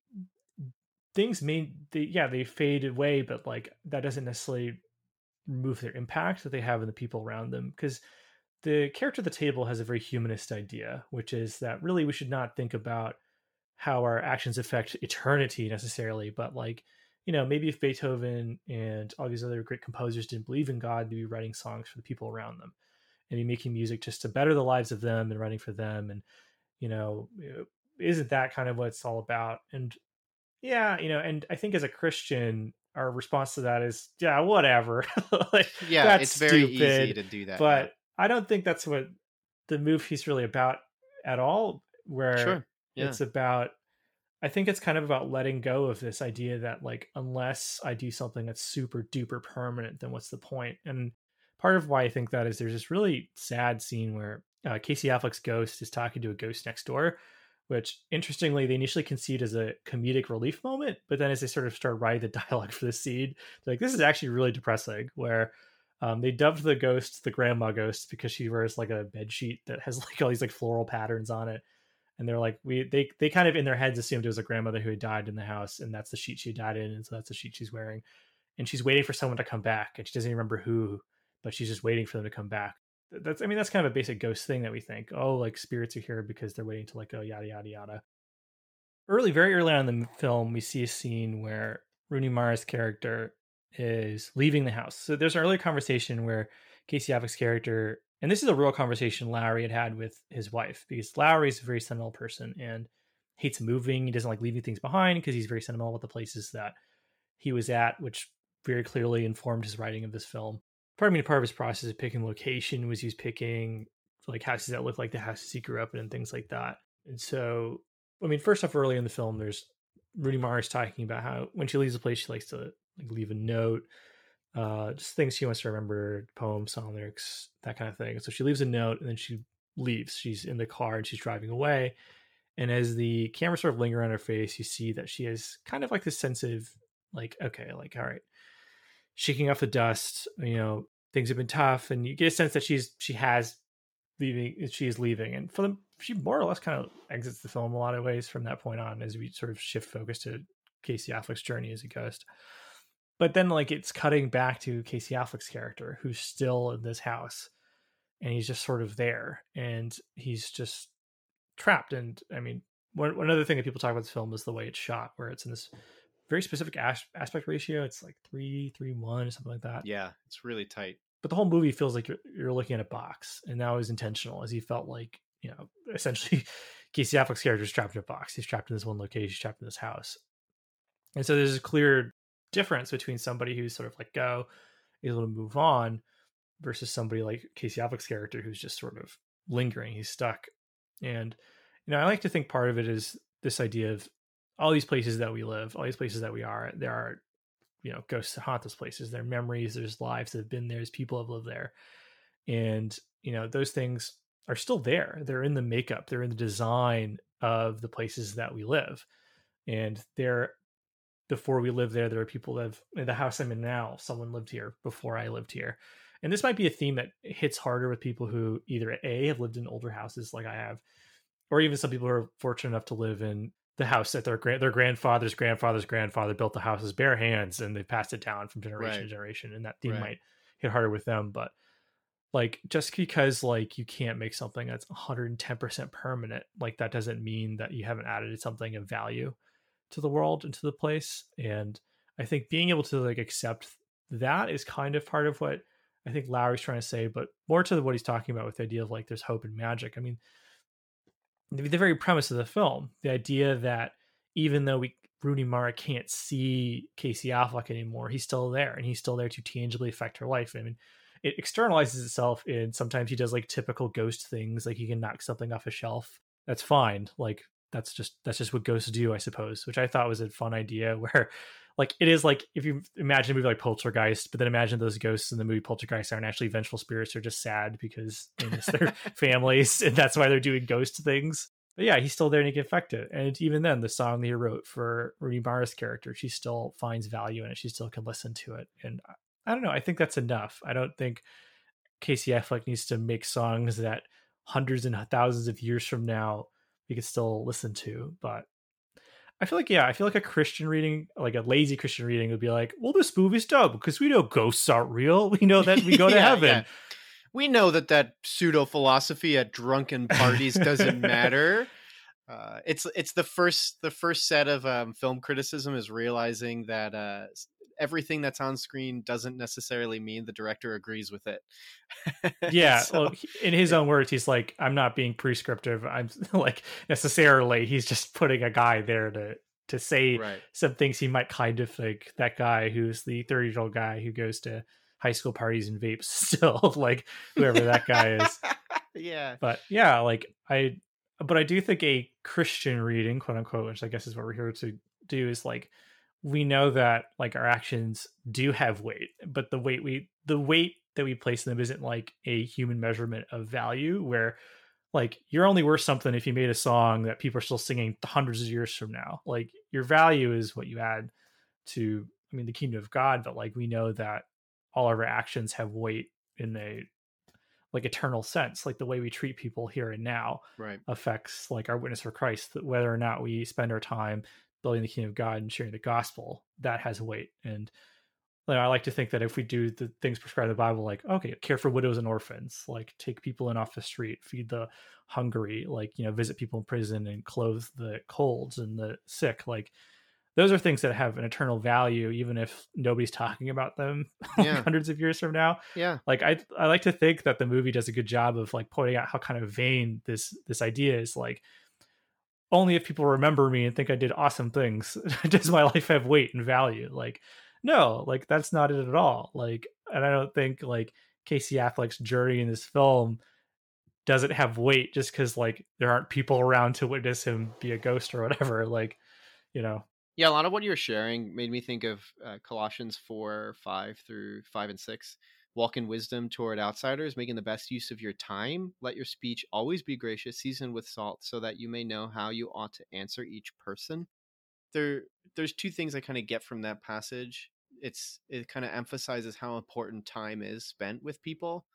things may they yeah they fade away but like that doesn't necessarily remove their impact that they have in the people around them because the character at the table has a very humanist idea which is that really we should not think about how our actions affect eternity necessarily but like you know maybe if beethoven and all these other great composers didn't believe in god they'd be writing songs for the people around them and be making music just to better the lives of them and writing for them and you know isn't that kind of what it's all about. And yeah you know and i think as a christian our response to that is yeah whatever like
Yeah.
that's
it's very easy
stupid,
to do that.
but i don't think that's what the movie's really about at all where
sure. Yeah.
it's about I think it's kind of about letting go of this idea that like unless I do something that's super duper permanent, then what's the point? And part of why I think that is there's this really sad scene where uh, Casey Affleck's ghost is talking to a ghost next door, which interestingly they initially conceived as a comedic relief moment, but then as they sort of start writing the dialogue for the scene, they're like this is actually really depressing. Where um, they dubbed the ghost the grandma ghost because she wears like a bed sheet that has like all these like floral patterns on it and they're like we they they kind of in their heads assumed it was a grandmother who had died in the house and that's the sheet she died in and so that's the sheet she's wearing and she's waiting for someone to come back and she doesn't even remember who but she's just waiting for them to come back that's i mean that's kind of a basic ghost thing that we think oh like spirits are here because they're waiting to like go yada yada yada early very early on in the film we see a scene where rooney mara's character is leaving the house so there's an earlier conversation where casey affleck's character and this is a real conversation Lowery had had with his wife because Lowery is a very sentimental person and hates moving. He doesn't like leaving things behind because he's very sentimental about the places that he was at, which very clearly informed his writing of this film. Part of me, part of his process of picking location was he was picking like houses that look like the houses he grew up in and things like that. And so, I mean, first off, early in the film, there's Rooney Mara's talking about how when she leaves a place, she likes to like leave a note uh, just things she wants to remember, poems, song lyrics, that kind of thing. So she leaves a note and then she leaves. She's in the car and she's driving away. And as the camera sort of linger on her face, you see that she has kind of like this sense of like, okay, like, all right, shaking off the dust, you know, things have been tough. And you get a sense that she's, she has leaving, she is leaving. And for the she more or less kind of exits the film a lot of ways from that point on as we sort of shift focus to Casey Affleck's journey as a ghost but then like it's cutting back to Casey Affleck's character who's still in this house and he's just sort of there and he's just trapped and I mean one, one other thing that people talk about this film is the way it's shot where it's in this very specific as- aspect ratio it's like three three one or something like that
yeah it's really tight
but the whole movie feels like you're, you're looking at a box and that was intentional as he felt like you know essentially Casey Affleck's character is trapped in a box he's trapped in this one location he's trapped in this house and so there's a clear difference between somebody who's sort of like go able to move on versus somebody like Casey Affleck's character who's just sort of lingering. He's stuck. And you know, I like to think part of it is this idea of all these places that we live, all these places that we are, there are, you know, ghosts haunt those places. There are memories, there's lives that have been there, there's people have lived there. And, you know, those things are still there. They're in the makeup, they're in the design of the places that we live. And they're before we lived there, there are people that have in the house I'm in now. Someone lived here before I lived here, and this might be a theme that hits harder with people who either a have lived in older houses like I have, or even some people who are fortunate enough to live in the house that their grand their grandfather's grandfather's grandfather built the house as bare hands and they passed it down from generation right. to generation, and that theme right. might hit harder with them, but like just because like you can't make something that's 110% permanent like that doesn't mean that you haven't added something of value to the world and to the place and i think being able to like accept that is kind of part of what i think lowery's trying to say but more to what he's talking about with the idea of like there's hope and magic i mean the, very premise of the film the idea that even though we Rooney Mara can't see Casey Affleck anymore. He's still there, and he's still there to tangibly affect her life. I mean, it externalizes itself in sometimes he does like typical ghost things, like he can knock something off a shelf. That's fine. Like that's just that's just what ghosts do, I suppose. Which I thought was a fun idea. Where like it is like if you imagine a movie like Poltergeist, but then imagine those ghosts in the movie Poltergeist aren't actually vengeful spirits; they're just sad because they miss their families, and that's why they're doing ghost things. But yeah, he's still there and he can affect it. And even then, the song that he wrote for Rooney Mara's character, she still finds value in it. She still can listen to it. And I don't know. I think that's enough. I don't think Casey Affleck needs to make songs that hundreds and thousands of years from now you could still listen to. But I feel like yeah, I feel like a Christian reading, like a lazy Christian reading, would be like, well, this movie's dumb because we know ghosts aren't real. We know that we go to yeah, heaven. Yeah.
We know that that pseudo philosophy at drunken parties doesn't matter. Uh, it's it's the first the first set of um, film criticism is realizing that uh, everything that's on screen doesn't necessarily mean the director agrees with it.
yeah, so, well, in his own words, he's like, "I'm not being prescriptive. I'm like necessarily. He's just putting a guy there to to say right. some things he might kind of think that guy who's the 30 year old guy who goes to high school parties and vapes still like whoever that guy is
yeah
but yeah like i but I do think a Christian reading, quote unquote, which I guess is what we're here to do, is like we know that like our actions do have weight, but the weight we the weight that we place in them isn't like a human measurement of value where like you're only worth something if you made a song that people are still singing hundreds of years from now. Like your value is what you add to I mean the kingdom of God, but like we know that all of our actions have weight in a like eternal sense like the way we treat people here and now
right
affects like our witness for christ whether or not we spend our time building the kingdom of god and sharing the gospel that has weight. And like, i like to think that if we do the things prescribed in the bible like okay care for widows and orphans like take people in off the street feed the hungry like you know visit people in prison and clothe the colds and the sick like those are things that have an eternal value even if nobody's talking about them yeah. hundreds of years from now.
Yeah.
Like i i like to think that the movie does a good job of like pointing out how kind of vain this this idea is like only if people remember me and think i did awesome things does my life have weight and value? Like no like that's not it at all. Like and i don't think like casey affleck's journey in this film doesn't have weight just because like there aren't people around to witness him be a ghost or whatever like you know?
Yeah, a lot of what you're sharing made me think of uh, Colossians 4, 5 through 5 and 6. Walk in wisdom toward outsiders, making the best use of your time. Let your speech always be gracious, seasoned with salt, so that you may know how you ought to answer each person. There, there's two things I kind of get from that passage. It's it kind of emphasizes how important time is spent with people,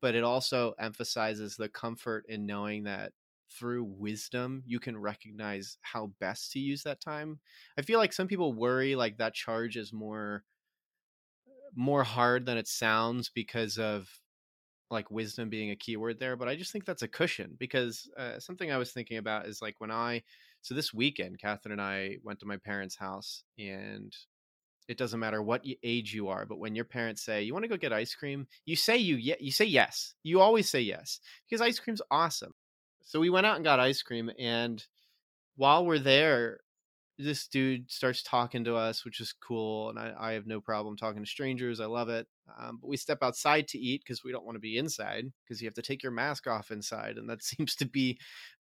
but it also emphasizes the comfort in knowing that through wisdom you can recognize how best to use that time i feel like some people worry like that charge is more more hard than it sounds because of like wisdom being a keyword there but i just think that's a cushion because uh, something i was thinking about is like when i so this weekend catherine and i went to my parents house and it doesn't matter what age you are but when your parents say you want to go get ice cream? you say you you say yes. You always say yes because ice cream's awesome. So we went out and got ice cream, and while we're there, this dude starts talking to us, which is cool, and I, I have no problem talking to strangers. I love it. Um, but we step outside to eat because we don't want to be inside because you have to take your mask off inside, and that seems to be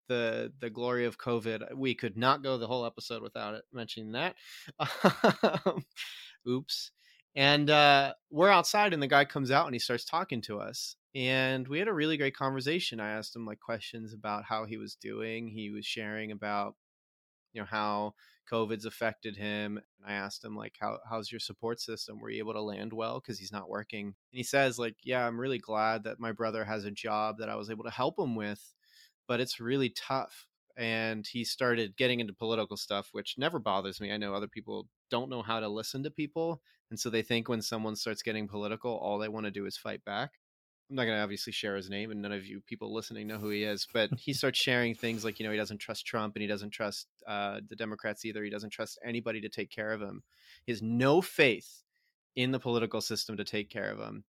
the the glory of COVID. We could not go the whole episode without it mentioning that. Oops. And uh, we're outside, and the guy comes out and he starts talking to us and we had a really great conversation. I asked him like questions about how he was doing. He was sharing about you know how COVID's affected him. And I asked him like how how's your support system? Were you able to land well because he's not working? And he says like, yeah, I'm really glad that my brother has a job that I was able to help him with, but it's really tough. And he started getting into political stuff, which never bothers me. I know other people don't know how to listen to people. And so they think when someone starts getting political, all they want to do is fight back. I'm not going to obviously share his name, and none of you people listening know who he is. But he starts sharing things like, you know, he doesn't trust Trump and he doesn't trust uh, the Democrats either. He doesn't trust anybody to take care of him. He has no faith in the political system to take care of him.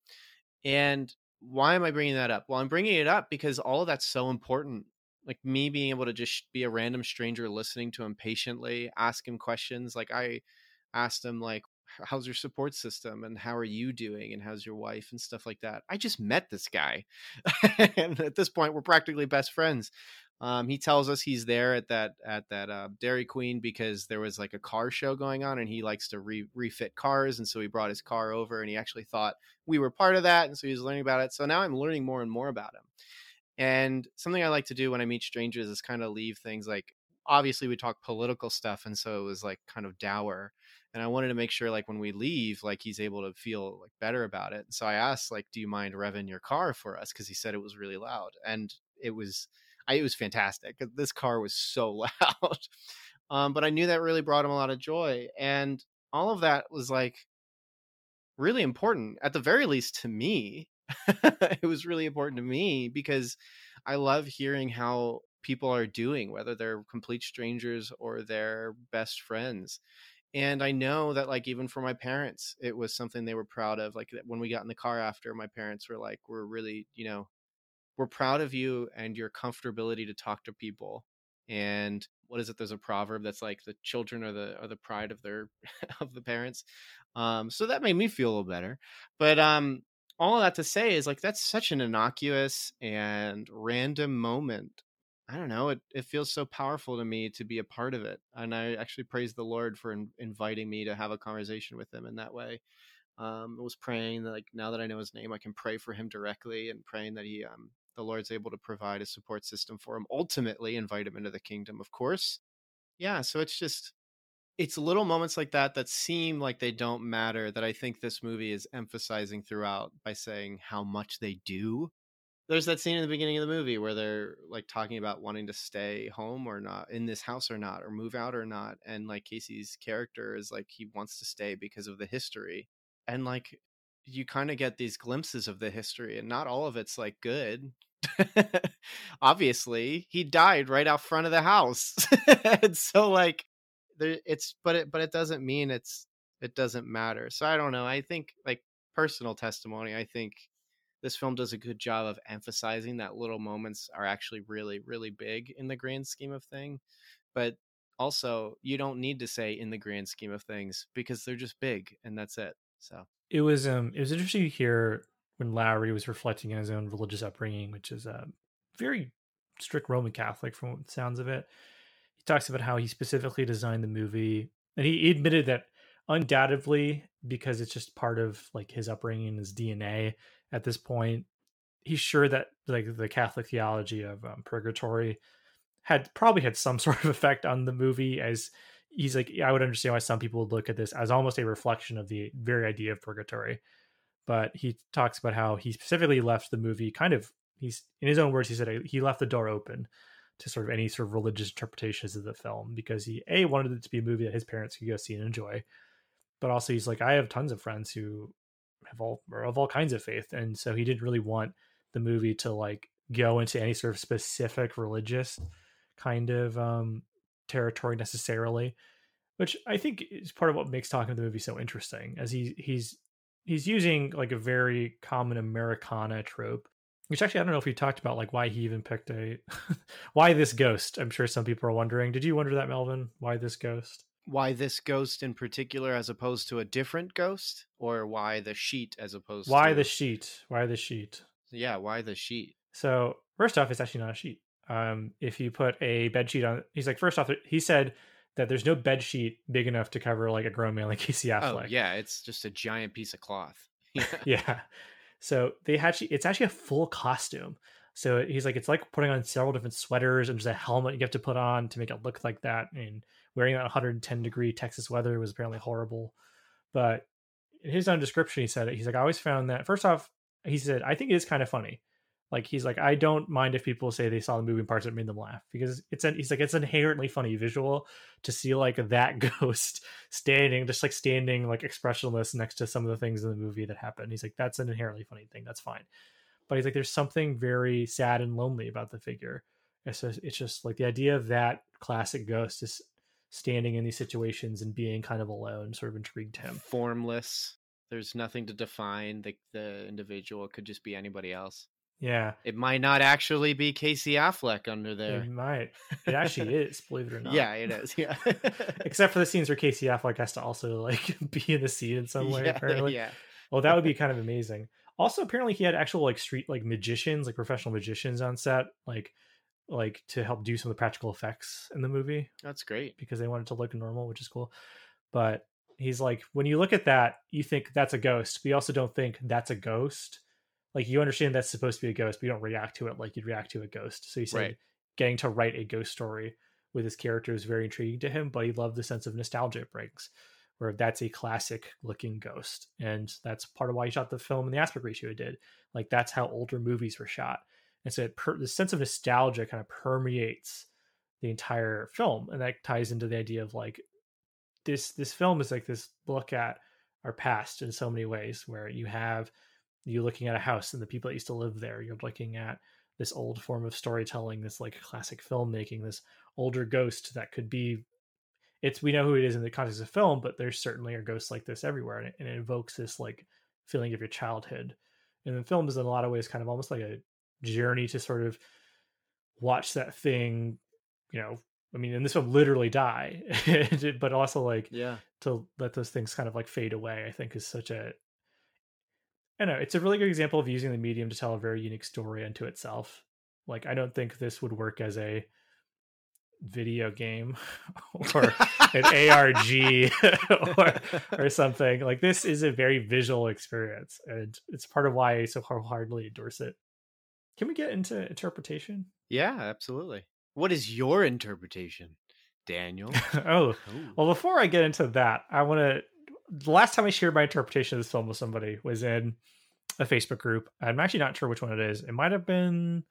And why am I bringing that up? Well, I'm bringing it up because all of that's so important. Like me being able to just be a random stranger listening to him patiently, ask him questions. Like I asked him, like, how's your support system and how are you doing and how's your wife and stuff like that? I just met this guy and at this point we're practically best friends. Um, he tells us he's there at that at that uh, dairy queen because there was like a car show going on and he likes to re- refit cars and so he brought his car over and he actually thought we were part of that and so he was learning about it. So now i'm learning more and more about him. And something i like to do when i meet strangers is kind of leave things like obviously we talk political stuff and so it was like kind of dour and I wanted to make sure like when we leave, like he's able to feel like better about it. So I asked like, "Do you mind revving your car for us?" Because he said it was really loud, and it was, I, it was fantastic. This car was so loud, um, but I knew that really brought him a lot of joy, and all of that was like really important, at the very least to me. it was really important to me because I love hearing how people are doing, whether they're complete strangers or they're best friends and i know that like even for my parents it was something they were proud of like when we got in the car after my parents were like we're really you know we're proud of you and your comfortability to talk to people. And what is it? There's a proverb that's like the children are the are the pride of their of the parents. Um so that made me feel a little better. But um all that to say is like that's such an innocuous and random moment I don't know, it, it feels so powerful to me to be a part of it. And I actually praise the Lord for in, inviting me to have a conversation with him in that way. Um, I was praying that like now that I know his name, I can pray for him directly and praying that he um the Lord's able to provide a support system for him. Ultimately, invite him into the kingdom, of course. Yeah, so it's just it's little moments like that that seem like they don't matter that I think this movie is emphasizing throughout by saying how much they do. There's that scene in the beginning of the movie where they're like talking about wanting to stay home or not in this house or not or move out or not and like Casey's character is like he wants to stay because of the history. And like you kind of get these glimpses of the history and not all of it's like good obviously he died right out front of the house and so like there it's but it but it doesn't mean it's it doesn't matter so i don't know i think like personal testimony i think this film does a good job of emphasizing that little moments are actually really really big in the grand scheme of thing but also you don't need to say in the grand scheme of things because they're just big and that's it so
it was um it was interesting to hear when lowery was reflecting on his own religious upbringing, which is a very strict Roman Catholic from what sounds of it. He talks about how he specifically designed the movie, and he, admitted that undoubtedly because it's just part of like his upbringing, his DNA at this point. He's sure that like the Catholic theology of um, purgatory had probably had some sort of effect on the movie as he's like i would understand why some people would look at this as almost a reflection of the very idea of purgatory but he talks about how he specifically left the movie kind of he's in his own words he said he left the door open to sort of any sort of religious interpretations of the film because he a wanted it to be a movie that his parents could go see and enjoy but also he's like i have tons of friends who have all of all kinds of faith and so he didn't really want the movie to like go into any sort of specific religious kind of um territory necessarily which i think is part of what makes talking to the movie so interesting as he he's he's using like a very common Americana trope. Which actually, I don't know if we talked about like why he even picked a why this ghost. I'm sure some people are wondering. Did you wonder that, Melvin? Why this ghost?
Why this ghost in particular, as opposed to a different ghost, or why the sheet as opposed?
To Why
to...
the sheet? Why the sheet?
Yeah, why the sheet?
So first off, it's actually not a sheet. Um, if you put a bed sheet on, he's like, first off, he said that there's no bed sheet big enough to cover like a grown man like Casey oh, Affleck. Oh
yeah, it's just a giant piece of cloth.
yeah. So they actually it's actually a full costume. So he's like, it's like putting on several different sweaters and just a helmet you have to put on to make it look like that. And wearing that 110 degree Texas weather was apparently horrible. But in his own description, he said it. He's like, I always found that first off, he said, I think it is kind of funny like he's like i don't mind if people say they saw the moving parts that made them laugh because it's an he's like it's inherently funny visual to see like that ghost standing just like standing like expressionless next to some of the things in the movie that happened he's like that's an inherently funny thing that's fine but he's like there's something very sad and lonely about the figure it's just, it's just like the idea of that classic ghost is standing in these situations and being kind of alone sort of intrigued him
formless there's nothing to define the, the individual it could just be anybody else
yeah.
It might not actually be Casey Affleck under there.
It might. It actually is, believe it or not.
Yeah, it is. Yeah.
Except for the scenes where Casey Affleck has to also like be in the scene in some way,
yeah,
apparently.
Yeah.
Well, that would be kind of amazing. Also, apparently he had actual like street like magicians, like professional magicians on set, like like to help do some of the practical effects in the movie.
That's great.
Because they wanted to look normal, which is cool. But he's like, when you look at that, you think that's a ghost, but you also don't think that's a ghost like you understand that's supposed to be a ghost, but you don't react to it like you'd react to a ghost. So he said right. getting to write a ghost story with his character is very intriguing to him, but he loved the sense of nostalgia it brings, where that's a classic looking ghost. And that's part of why he shot the film in the aspect ratio it did. Like that's how older movies were shot. And so per- the sense of nostalgia kind of permeates the entire film. And that ties into the idea of like this this film is like this look at our past in so many ways where you have you're looking at a house and the people that used to live there you're looking at this old form of storytelling this like classic filmmaking this older ghost that could be it's we know who it is in the context of film but there certainly are ghosts like this everywhere and it, and it invokes this like feeling of your childhood and the film is in a lot of ways kind of almost like a journey to sort of watch that thing you know i mean and this will literally die but also like
yeah
to let those things kind of like fade away i think is such a I know it's a really good example of using the medium to tell a very unique story unto itself. Like I don't think this would work as a video game or an ARG or or something. Like this is a very visual experience, and it's part of why I so wholeheartedly endorse it. Can we get into interpretation?
Yeah, absolutely. What is your interpretation, Daniel?
oh,
Ooh.
well, before I get into that, I want to. The last time I shared my interpretation of this film with somebody was in a Facebook group. I'm actually not sure which one it is. It might have been.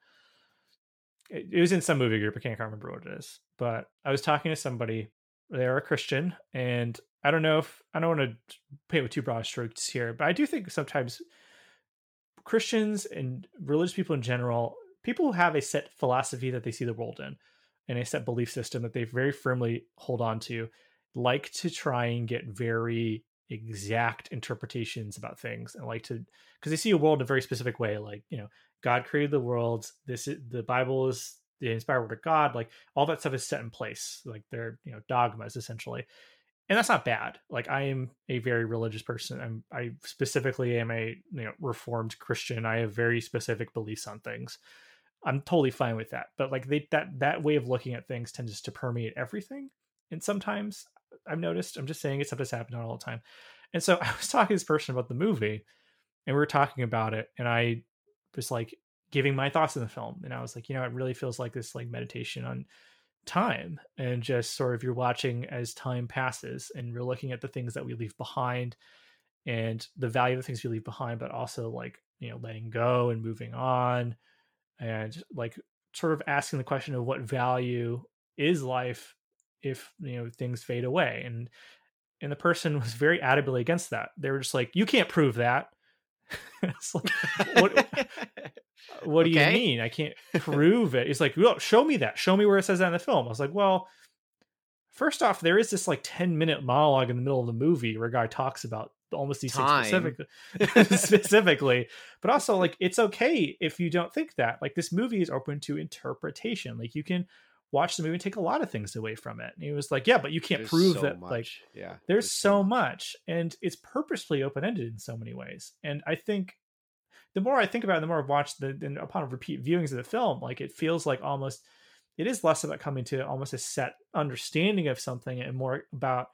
It it was in some movie group. I can't remember what it is. But I was talking to somebody. They're a Christian, and I don't know if I don't want to paint with too broad strokes here, but I do think sometimes Christians and religious people in general, people who have a set philosophy that they see the world in, and a set belief system that they very firmly hold on to, like to try and get very exact interpretations about things and like to because they see a world in a very specific way like you know god created the world this is the bible is the inspired word of god like all that stuff is set in place like they're you know dogmas essentially and that's not bad like i am a very religious person i'm i specifically am a you know reformed christian i have very specific beliefs on things. I'm totally fine with that but like they that that way of looking at things tends to permeate everything and sometimes i've noticed i'm just saying it sometimes happens not all the time and so i was talking to this person about the movie and we were talking about it and i was like giving my thoughts on the film and i was like you know it really feels like this like meditation on time and just sort of you're watching as time passes and you're looking at the things that we leave behind and the value of the things we leave behind but also like you know letting go and moving on and like sort of asking the question of what value is life if you know things fade away and and the person was very adamantly against that. They were just like you can't prove that. It's like what Uh, what do you mean? I can't prove it. It's like well show me that. Show me where it says that in the film. I was like well first off there is this like 10 minute monologue in the middle of the movie where a guy talks about almost these
Time.
things specifically specifically but also like it's okay if you don't think that. Like this movie is open to interpretation. Like you can watch the movie and take a lot of things away from it. And he was like yeah but you can't
There's
prove
so
that
much.
like
yeah
there's so much. And it's purposefully open-ended in so many ways. And i think the more i think about it the more i've watched the and upon repeat viewings of the film like it feels like almost it is less about coming to almost a set understanding of something and more about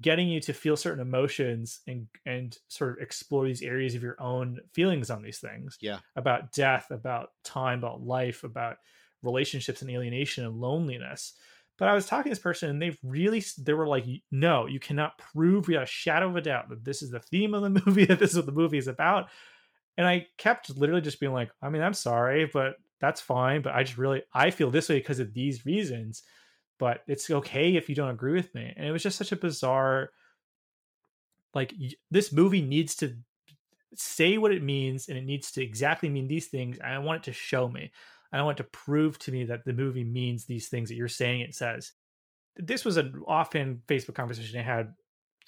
getting you to feel certain emotions and and sort of explore these areas of your own feelings on these things
Yeah.
about death about time about life about relationships and alienation and loneliness but I was talking to this person and they've really, they were like, no, you cannot prove without a shadow of a doubt that this is the theme of the movie, that this is what the movie is about. And I kept literally just being like, I mean, I'm sorry, but that's fine. But I just really, I feel this way because of these reasons. But it's okay if you don't agree with me. And it was just such a bizarre, like, this movie needs to say what it means and it needs to exactly mean these things. And I want it to show me. I want it to prove to me that the movie means these things that you're saying it says. This was an often Facebook conversation I had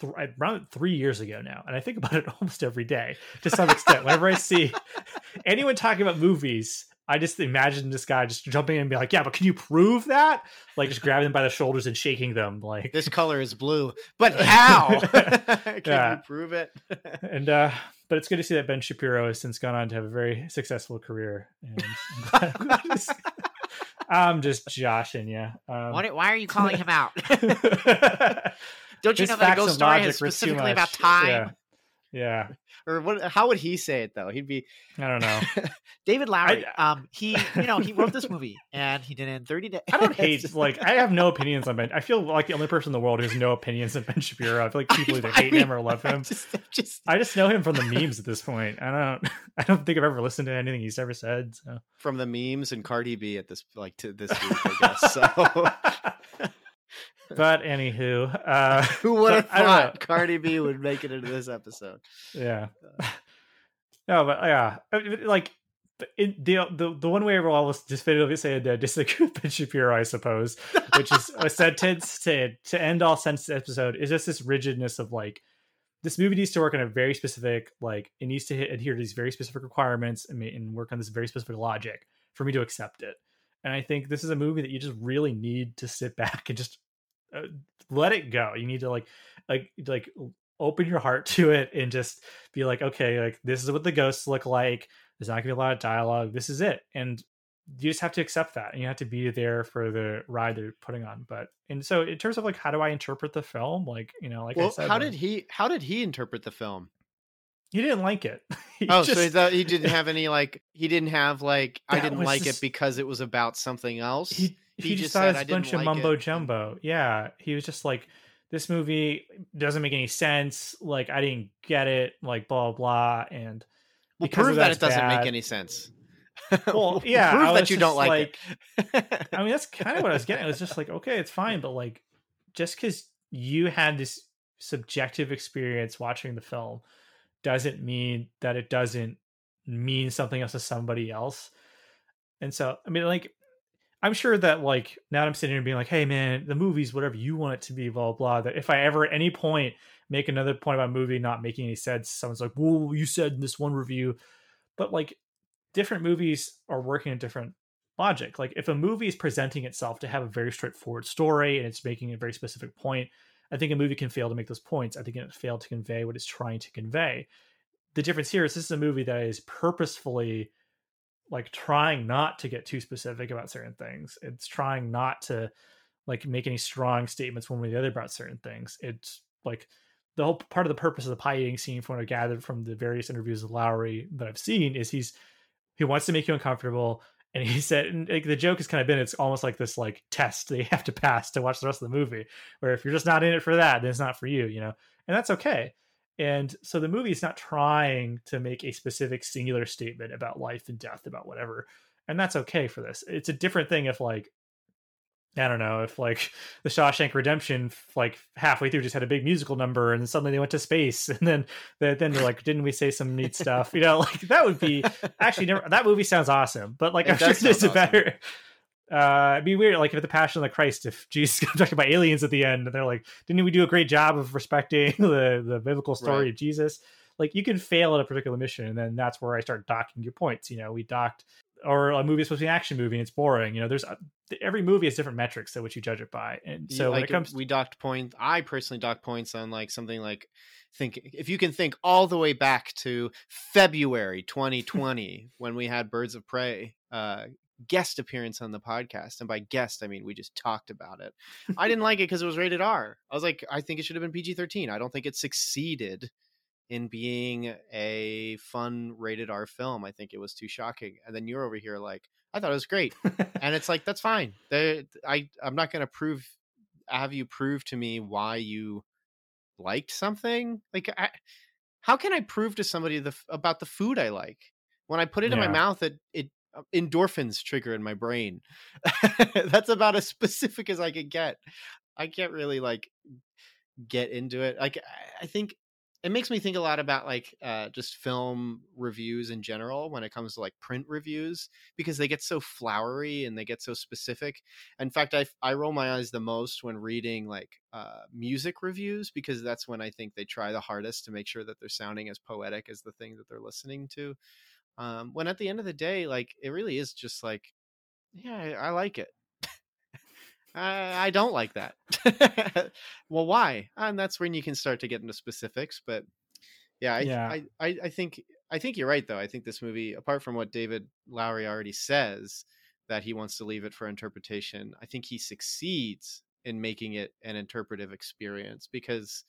th- around three years ago now, and I think about it almost every day to some extent. Whenever I see anyone talking about movies, I just imagine this guy just jumping in and be like, "Yeah, but can you prove that?" Like just grabbing them by the shoulders and shaking them, like
this color is blue but how can
Yeah.
you prove it
and uh but it's good to see that Ben Shapiro has since gone on to have a very successful career. And I'm, just, I'm just joshing, yeah. Um,
What, why are you calling him out?
Yeah.
Don't you
His
know that
facts
ghost story is specifically about time?
Yeah.
or what how would he say it though he'd be
I don't know.
David Lowery, um, he, you know, he wrote this movie and he did it in 30 days.
I don't hate like I have no opinions on Ben. I feel like the only person in the world who has no opinions on Ben Shapiro. I feel like people either
I
hate
mean,
him or love him.
just, just
I just know him from the memes at this point. I don't. I don't think I've ever listened to anything he's ever said. So.
from the memes and Cardi B at this like to this week, I guess. So
but anywho, uh,
who would have thought Cardi B would make it into this episode?
yeah. No, but yeah, I mean, like it, the the the one way I will always definitively say I disagree with Shapiro, I suppose, which is a sentence to to end all sentence episode is just this rigidness of like this movie needs to work on a very specific like it needs to hit, adhere to these very specific requirements and, and work on this very specific logic for me to accept it. And I think this is a movie that you just really need to sit back and just uh, Uh, let it go. You need to like like like open your heart to it and just be like, okay, like this is what the ghosts look like. There's not gonna be a lot of dialogue. This is it. And you just have to accept that and you have to be there for the ride they're putting on but and so in terms of like how do i interpret the film like you know like
well,
i said
how
like,
did he how did he interpret the film?
He didn't like it He
Oh, so he thought he didn't have any like he didn't have like I didn't like
just-
it because it was about something else.
he he,
He
just
just
thought
said,
it's
"I
a bunch of
like it."
mumbo jumbo yeah he was just like this movie doesn't make any sense like i didn't get it like blah blah blah and
well, prove that
that's
it doesn't
bad.
make any sense.
well yeah
prove that you don't like, it.
I mean, that's kind of what I was getting. It was just like, okay, it's fine, but like, just because you had this subjective experience watching the film doesn't mean that it doesn't mean something else to somebody else. And so, I mean, like, I'm sure that like now I'm sitting here being like, hey man, the movie's whatever you want it to be, blah blah. That if I ever at any point make another point about a movie not making any sense, someone's like, well, you said in this one review, but like different movies are working in different logic. Like if a movie is presenting itself to have a very straightforward story and it's making a very specific point, I think a movie can fail to make those points. I think it failed to convey what it's trying to convey. The difference here is this is a movie that is purposefully like trying not to get too specific about certain things. It's trying not to like make any strong statements one way or the other about certain things. It's like the whole part of the purpose of the pie eating scene, from what I gathered from the various interviews of Lowery that I've seen, is he's he wants to make you uncomfortable. And he said, and like, the joke has kind of been, it's almost like this like test they have to pass to watch the rest of the movie. Where if you're just not in it for that, then it's not for you, you know, and that's okay. And so the movie is not trying to make a specific singular statement about life and death, about whatever, and that's okay for this. It's a different thing if like I don't know if like the Shawshank Redemption, like halfway through, just had a big musical number, and suddenly they went to space, and then then they're like, didn't we say some neat stuff? You know, like that would be actually never. That movie sounds awesome, but like
It
I'm sure there's a
awesome.
better. Uh, it'd be weird, like if the Passion of the Christ, if Jesus got talking about aliens at the end, and they're like, "Didn't we do a great job of respecting the the biblical story
Right.
of Jesus?" Like you can fail at a particular mission, and then that's where I start docking your points. You know, we docked, or a movie is supposed to be an action movie, and it's boring. You know, there's uh, every movie has different metrics that which you judge it by, and so when
like
it comes,
we docked points. i personally docked points on like something like think if you can think all the way back to february 2020 when we had birds of prey uh guest appearance on the podcast and by guest i mean we just talked about it i didn't like it because it was rated r i was like i think it should have been pg-13 i don't think it succeeded in being a fun rated r film i think it was too shocking and then you're over here like i thought it was great and it's like that's fine. They, I I'm not going to prove have you prove to me why you liked something. Like, I, how can I prove to somebody the about the food I like when I put it in my mouth? It it uh, endorphins trigger in my brain. that's about as specific as I could get. I can't really like get into it. Like, I think it makes me think a lot about like uh, just film reviews in general when it comes to like print reviews because they get so flowery and they get so specific. In fact, I I roll my eyes the most when reading like uh, music reviews because that's when I think they try the hardest to make sure that they're sounding as poetic as the thing that they're listening to. Um, when at the end of the day, like it really is just like, yeah, I, I like it. I, I don't like that. well, why? Uh, and that's when you can start to get into specifics. But yeah, I,
Yeah.
I, I, I think I think you're right though. I think this movie, apart from what David Lowery already says, that he wants to leave it for interpretation, I think he succeeds in making it an interpretive experience because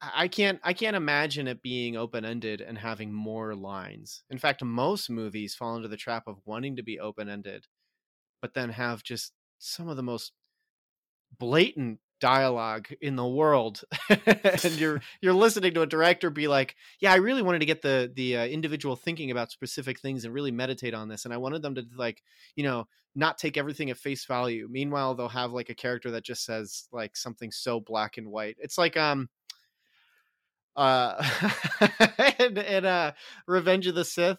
I- I can't I can't imagine it being open ended and having more lines. In fact, most movies fall into the trap of wanting to be open ended, but then have just some of the most blatant dialogue in the world. And you're you're listening to a director be like yeah i really wanted to get the the uh, individual thinking about specific things and really meditate on this and i wanted them to like you know not take everything at face value. Meanwhile they'll have like a character that just says like something so black and white. It's like um uh in, in uh revenge of the sith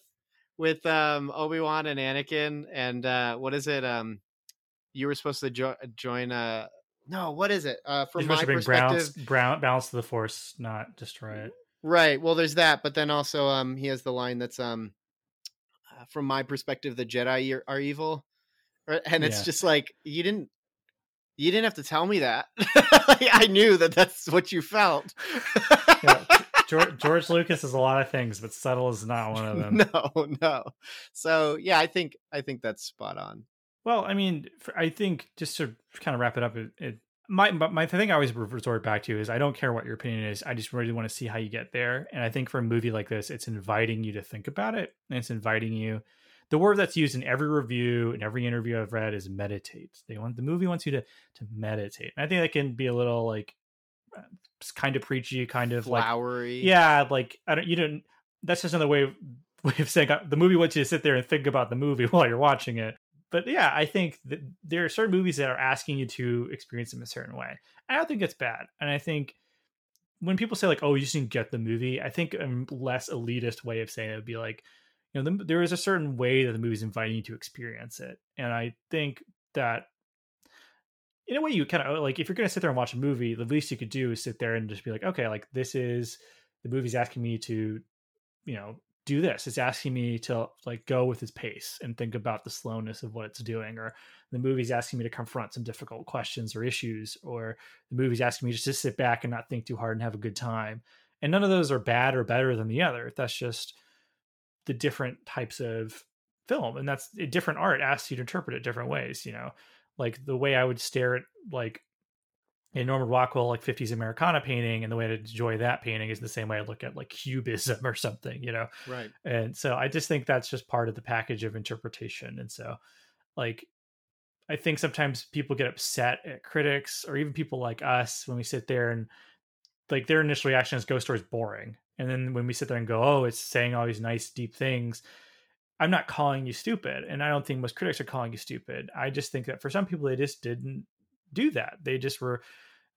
with um obi-wan and anakin and uh what is it um you were supposed to jo- join a no what is it uh from my perspective
balance, brown, balance to the force, not destroy it.
Right. Well, there's that, but then also um he has the line that's um uh, from my perspective the Jedi are, are evil. And it's
Yeah.
just like you didn't you didn't have to tell me that. Like, I knew that that's what you felt.
Yeah. George, George Lucas is a lot of things, but subtle is not one of them.
no, no. So yeah, I think I think that's spot on.
Well, I mean, I think just to kind of wrap it up, it, it my my thing I always resort back to is I don't care what your opinion is. I just really want to see how you get there. And I think for a movie like this, it's inviting you to think about it, and it's inviting you. The word that's used in every review and every interview I've read is meditate. They want the movie wants you to to meditate. And I think that can be a little like uh, kind of preachy, kind of
flowery.
Like, yeah, like I don't. You don't. That's just another way of, way of saying uh, the movie wants you to sit there and think about the movie while you're watching it but yeah, I think that there are certain movies that are asking you to experience them a certain way. I don't think it's bad, and I think when people say like, "Oh, you just didn't get the movie," I think a less elitist way of saying it would be like, you know, the, there is a certain way that the movie's inviting you to experience it, and I think that in a way you kind of oh, like if you're going to sit there and watch a movie, the least you could do is sit there and just be like, okay, like this is the movie's asking me to, you know, do this. It's asking me to like go with its pace and think about the slowness of what it's doing or the movie's asking me to confront some difficult questions or issues or the movie's asking me just to sit back and not think too hard and have a good time. And none of those are bad or better than the other. That's just the different types of film and that's a different art asks you to interpret it different ways you know? Like the way i would stare at like a Norman Rockwell like 50s Americana painting, and the way to enjoy that painting is the same way I look at like cubism or something, you know?
Right.
And so I just think that's just part of the package of interpretation. And so, like, I think sometimes people get upset at critics or even people like us when we sit there and like their initial reaction is Ghost Story is boring. And then when we sit there and go, oh, it's saying all these nice, deep things, I'm not calling you stupid. And I don't think most critics are calling you stupid. I just think that for some people, they just didn't do that. They just were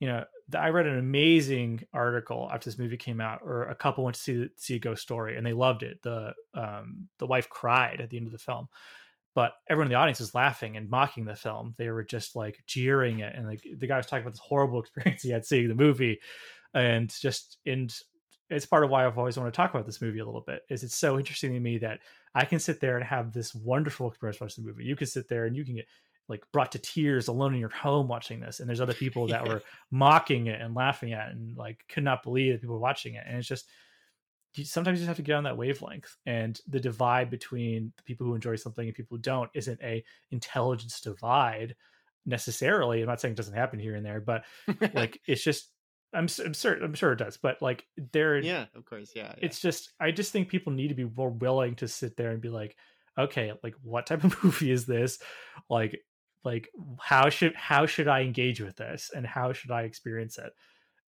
you know, I read an amazing article after this movie came out, or a couple went to see see a ghost story and they loved it. The um, the wife cried at the end of the film, but everyone in the audience was laughing and mocking the film. They were just like jeering it, and like the guy was talking about this horrible experience he had seeing the movie, and just and it's part of why I've always wanted to talk about this movie a little bit. Is it's so interesting to me that I can sit there and have this wonderful experience watching the movie. You can sit there and you can get like brought to tears alone in your home watching this and there's other people that were mocking it and laughing at it and like could not believe that people were watching it and it's just you, sometimes you just have to get on that wavelength and the divide between the people who enjoy something and people who don't isn't a intelligence divide necessarily i'm not saying it doesn't happen here and there but like it's just I'm, I'm sure I'm sure it does, but like there,
yeah, of course, yeah, yeah.
It's just I just think people need to be more willing to sit there and be like, okay, like what type of movie is this? Like, like how should how should i engage with this? And how should i experience it?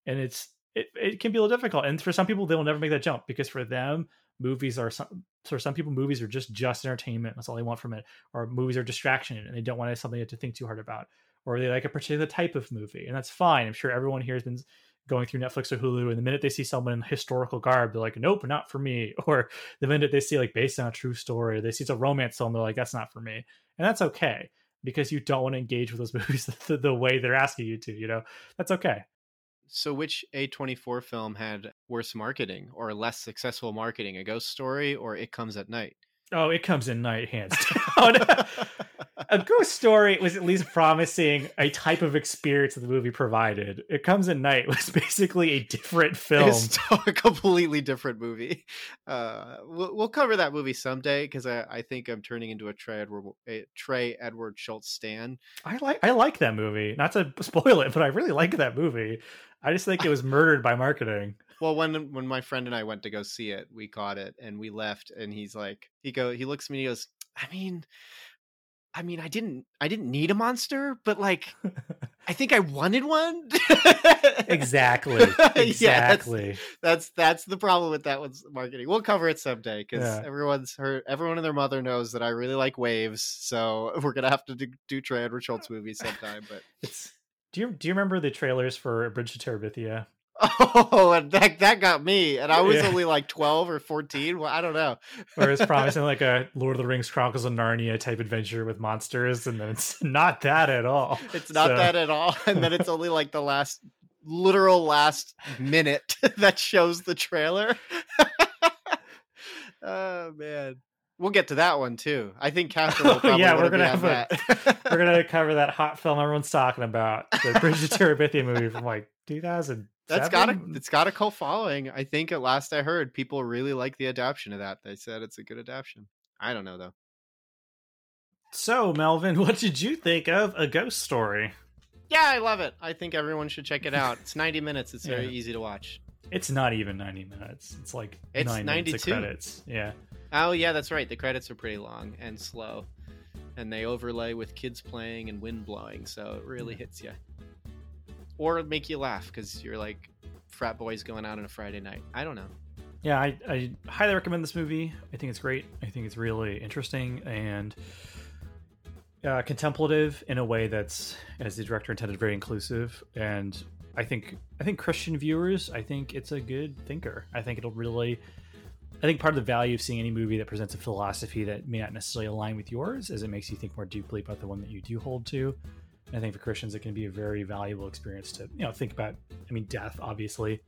And it's it, it can be a little difficult. And for some people they will never make that jump because for them movies are some for some people movies are just just entertainment. That's all they want from it. Or movies are distraction and they don't want something to think too hard about. Or they like a particular type of movie and that's fine. I'm sure everyone here has been going through netflix or hulu and the minute they see someone in historical garb they're like nope not for me. Or the minute they see like based on a true story they see it's a romance film they're like that's not for me. And that's okay because you don't want to engage with those movies the, the way they're asking you to. You know, that's okay.
So, which A24 film had worse marketing or less successful marketing? A Ghost Story or It Comes at Night?
Oh, it comes in night, hands down. Oh, a ghost story was at least promising a type of experience that the movie provided. It comes at night was basically a different film,
it's a completely different movie. Uh, we'll, we'll cover that movie someday because I, I, think I'm turning into a Trey Edward a Trey Edward Shults stan.
I like I like that movie. Not to spoil it, but I really like that movie. I just think it was murdered by marketing.
Well, when when my friend and I went to go see it, we caught it and we left, and he's like, he go, he looks at me, he goes, I mean, I mean, I didn't, I didn't need a monster, but like, I think I wanted one.
exactly. Exactly.
yeah, that's, that's, that's the problem with that one's marketing. We'll cover it someday because yeah. everyone's heard, everyone and their mother knows that I really like waves, so we're gonna have to do, do Trey Edward Shults movies sometime. But
it's. Do you do you remember the trailers for Bridge to Terabithia?
Oh, and that that got me, and I was yeah. only like twelve or fourteen. Well, I don't know.
Where it's promising like a Lord of the Rings Chronicles of Narnia type adventure with monsters, and then it's not that at all.
It's not so. that at all, and then it's only like the last literal last mm-hmm. minute that shows the trailer. oh man. We'll get to that one too. I think Catherine will oh, probably
yeah, we're gonna have a, we're gonna cover that hot film everyone's talking about, the Bridge to Terabithia movie from like 2000
That's got a
Seven?
it's got a cult following. I think at last I heard people really like the adaptation of that. They said it's a good adaptation. I don't know though.
So, Melvin, what did you think of A Ghost Story?
Yeah, I love it. I think everyone should check it out. It's 90 minutes. It's very
Yeah.
easy to watch.
It's not even 90 minutes. It's like
It's
nine minutes
92.
of credits. Yeah.
Oh yeah, that's right. The credits are pretty long and slow, and they overlay with kids playing and wind blowing, so it really hits you. Or make you laugh because you're like frat boys going out on a Friday night. I don't know.
Yeah, I, I highly recommend this movie. I think it's great. I think it's really interesting and uh, contemplative in a way that's, as the director intended, very inclusive. And I think I think Christian viewers, I think it's a good thinker. I think it'll really. I think part of the value of seeing any movie that presents a philosophy that may not necessarily align with yours is it makes you think more deeply about the one that you do hold to. And I think for Christians, it can be a very valuable experience to you know think about. I mean, death, obviously,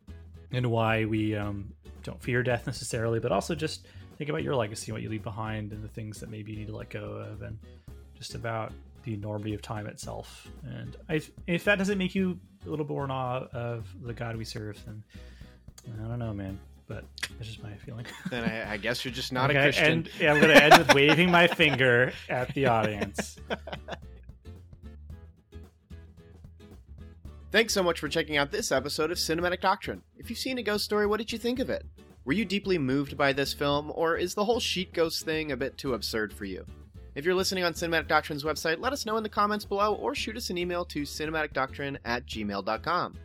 and why we um, don't fear death necessarily, but also just think about your legacy, what you leave behind, and the things that maybe you need to let go of, and just about the enormity of time itself. And I, if that doesn't make you a little more in awe of the God we serve, then I don't know, man. But that's just my feeling.
Then I, I guess you're just not
Okay,
a Christian.
And yeah, I'm going to end with waving my finger at the audience.
Thanks so much for checking out this episode of Cinematic Doctrine. If you've seen a ghost story, what did you think of it? Were you deeply moved by this film, or is the whole sheet ghost thing a bit too absurd for you? If you're listening on Cinematic Doctrine's website, let us know in the comments below or shoot us an email to cinematicdoctrine at gmail.com.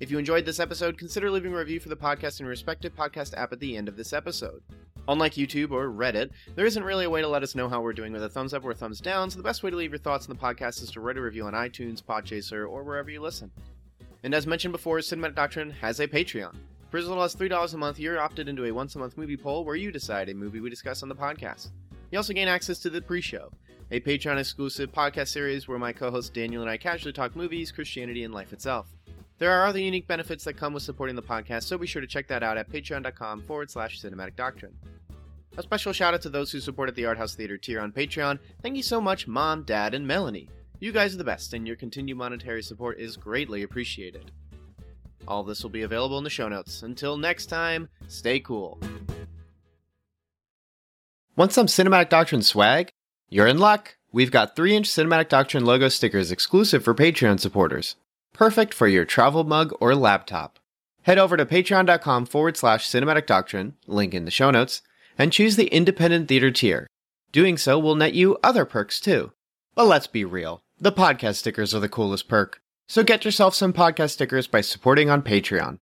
If you enjoyed this episode, consider leaving a review for the podcast in your respective podcast app at the end of this episode. Unlike YouTube or Reddit, there isn't really a way to let us know how we're doing with a thumbs up or thumbs down, so the best way to leave your thoughts on the podcast is to write a review on iTunes, Podchaser, or wherever you listen. And as mentioned before, Cinematic Doctrine has a Patreon. For as little as $3 a month, you're opted into a once a month movie poll where you decide a movie we discuss on the podcast. You also gain access to the pre show, a Patreon exclusive podcast series where my co host Daniel and I casually talk movies, Christianity, and life itself. There are other unique benefits that come with supporting the podcast, so be sure to check that out at patreon.com forward slash cinematic doctrine. A special shout out to those who supported the Art House Theater tier on Patreon. Thank you so much, Mom, Dad, and Melanie. You guys are the best, and your continued monetary support is greatly appreciated. All this will be available in the show notes. Until next time, stay cool. Want some Cinematic Doctrine swag? You're in luck! We've got 3 inch Cinematic Doctrine logo stickers exclusive for Patreon supporters. Perfect for your travel mug or laptop. Head over to patreon.com forward slash cinematic doctrine, link in the show notes, and choose the independent theater tier. Doing so will net you other perks too. But let's be real, the podcast stickers are the coolest perk. So get yourself some podcast stickers by supporting on Patreon.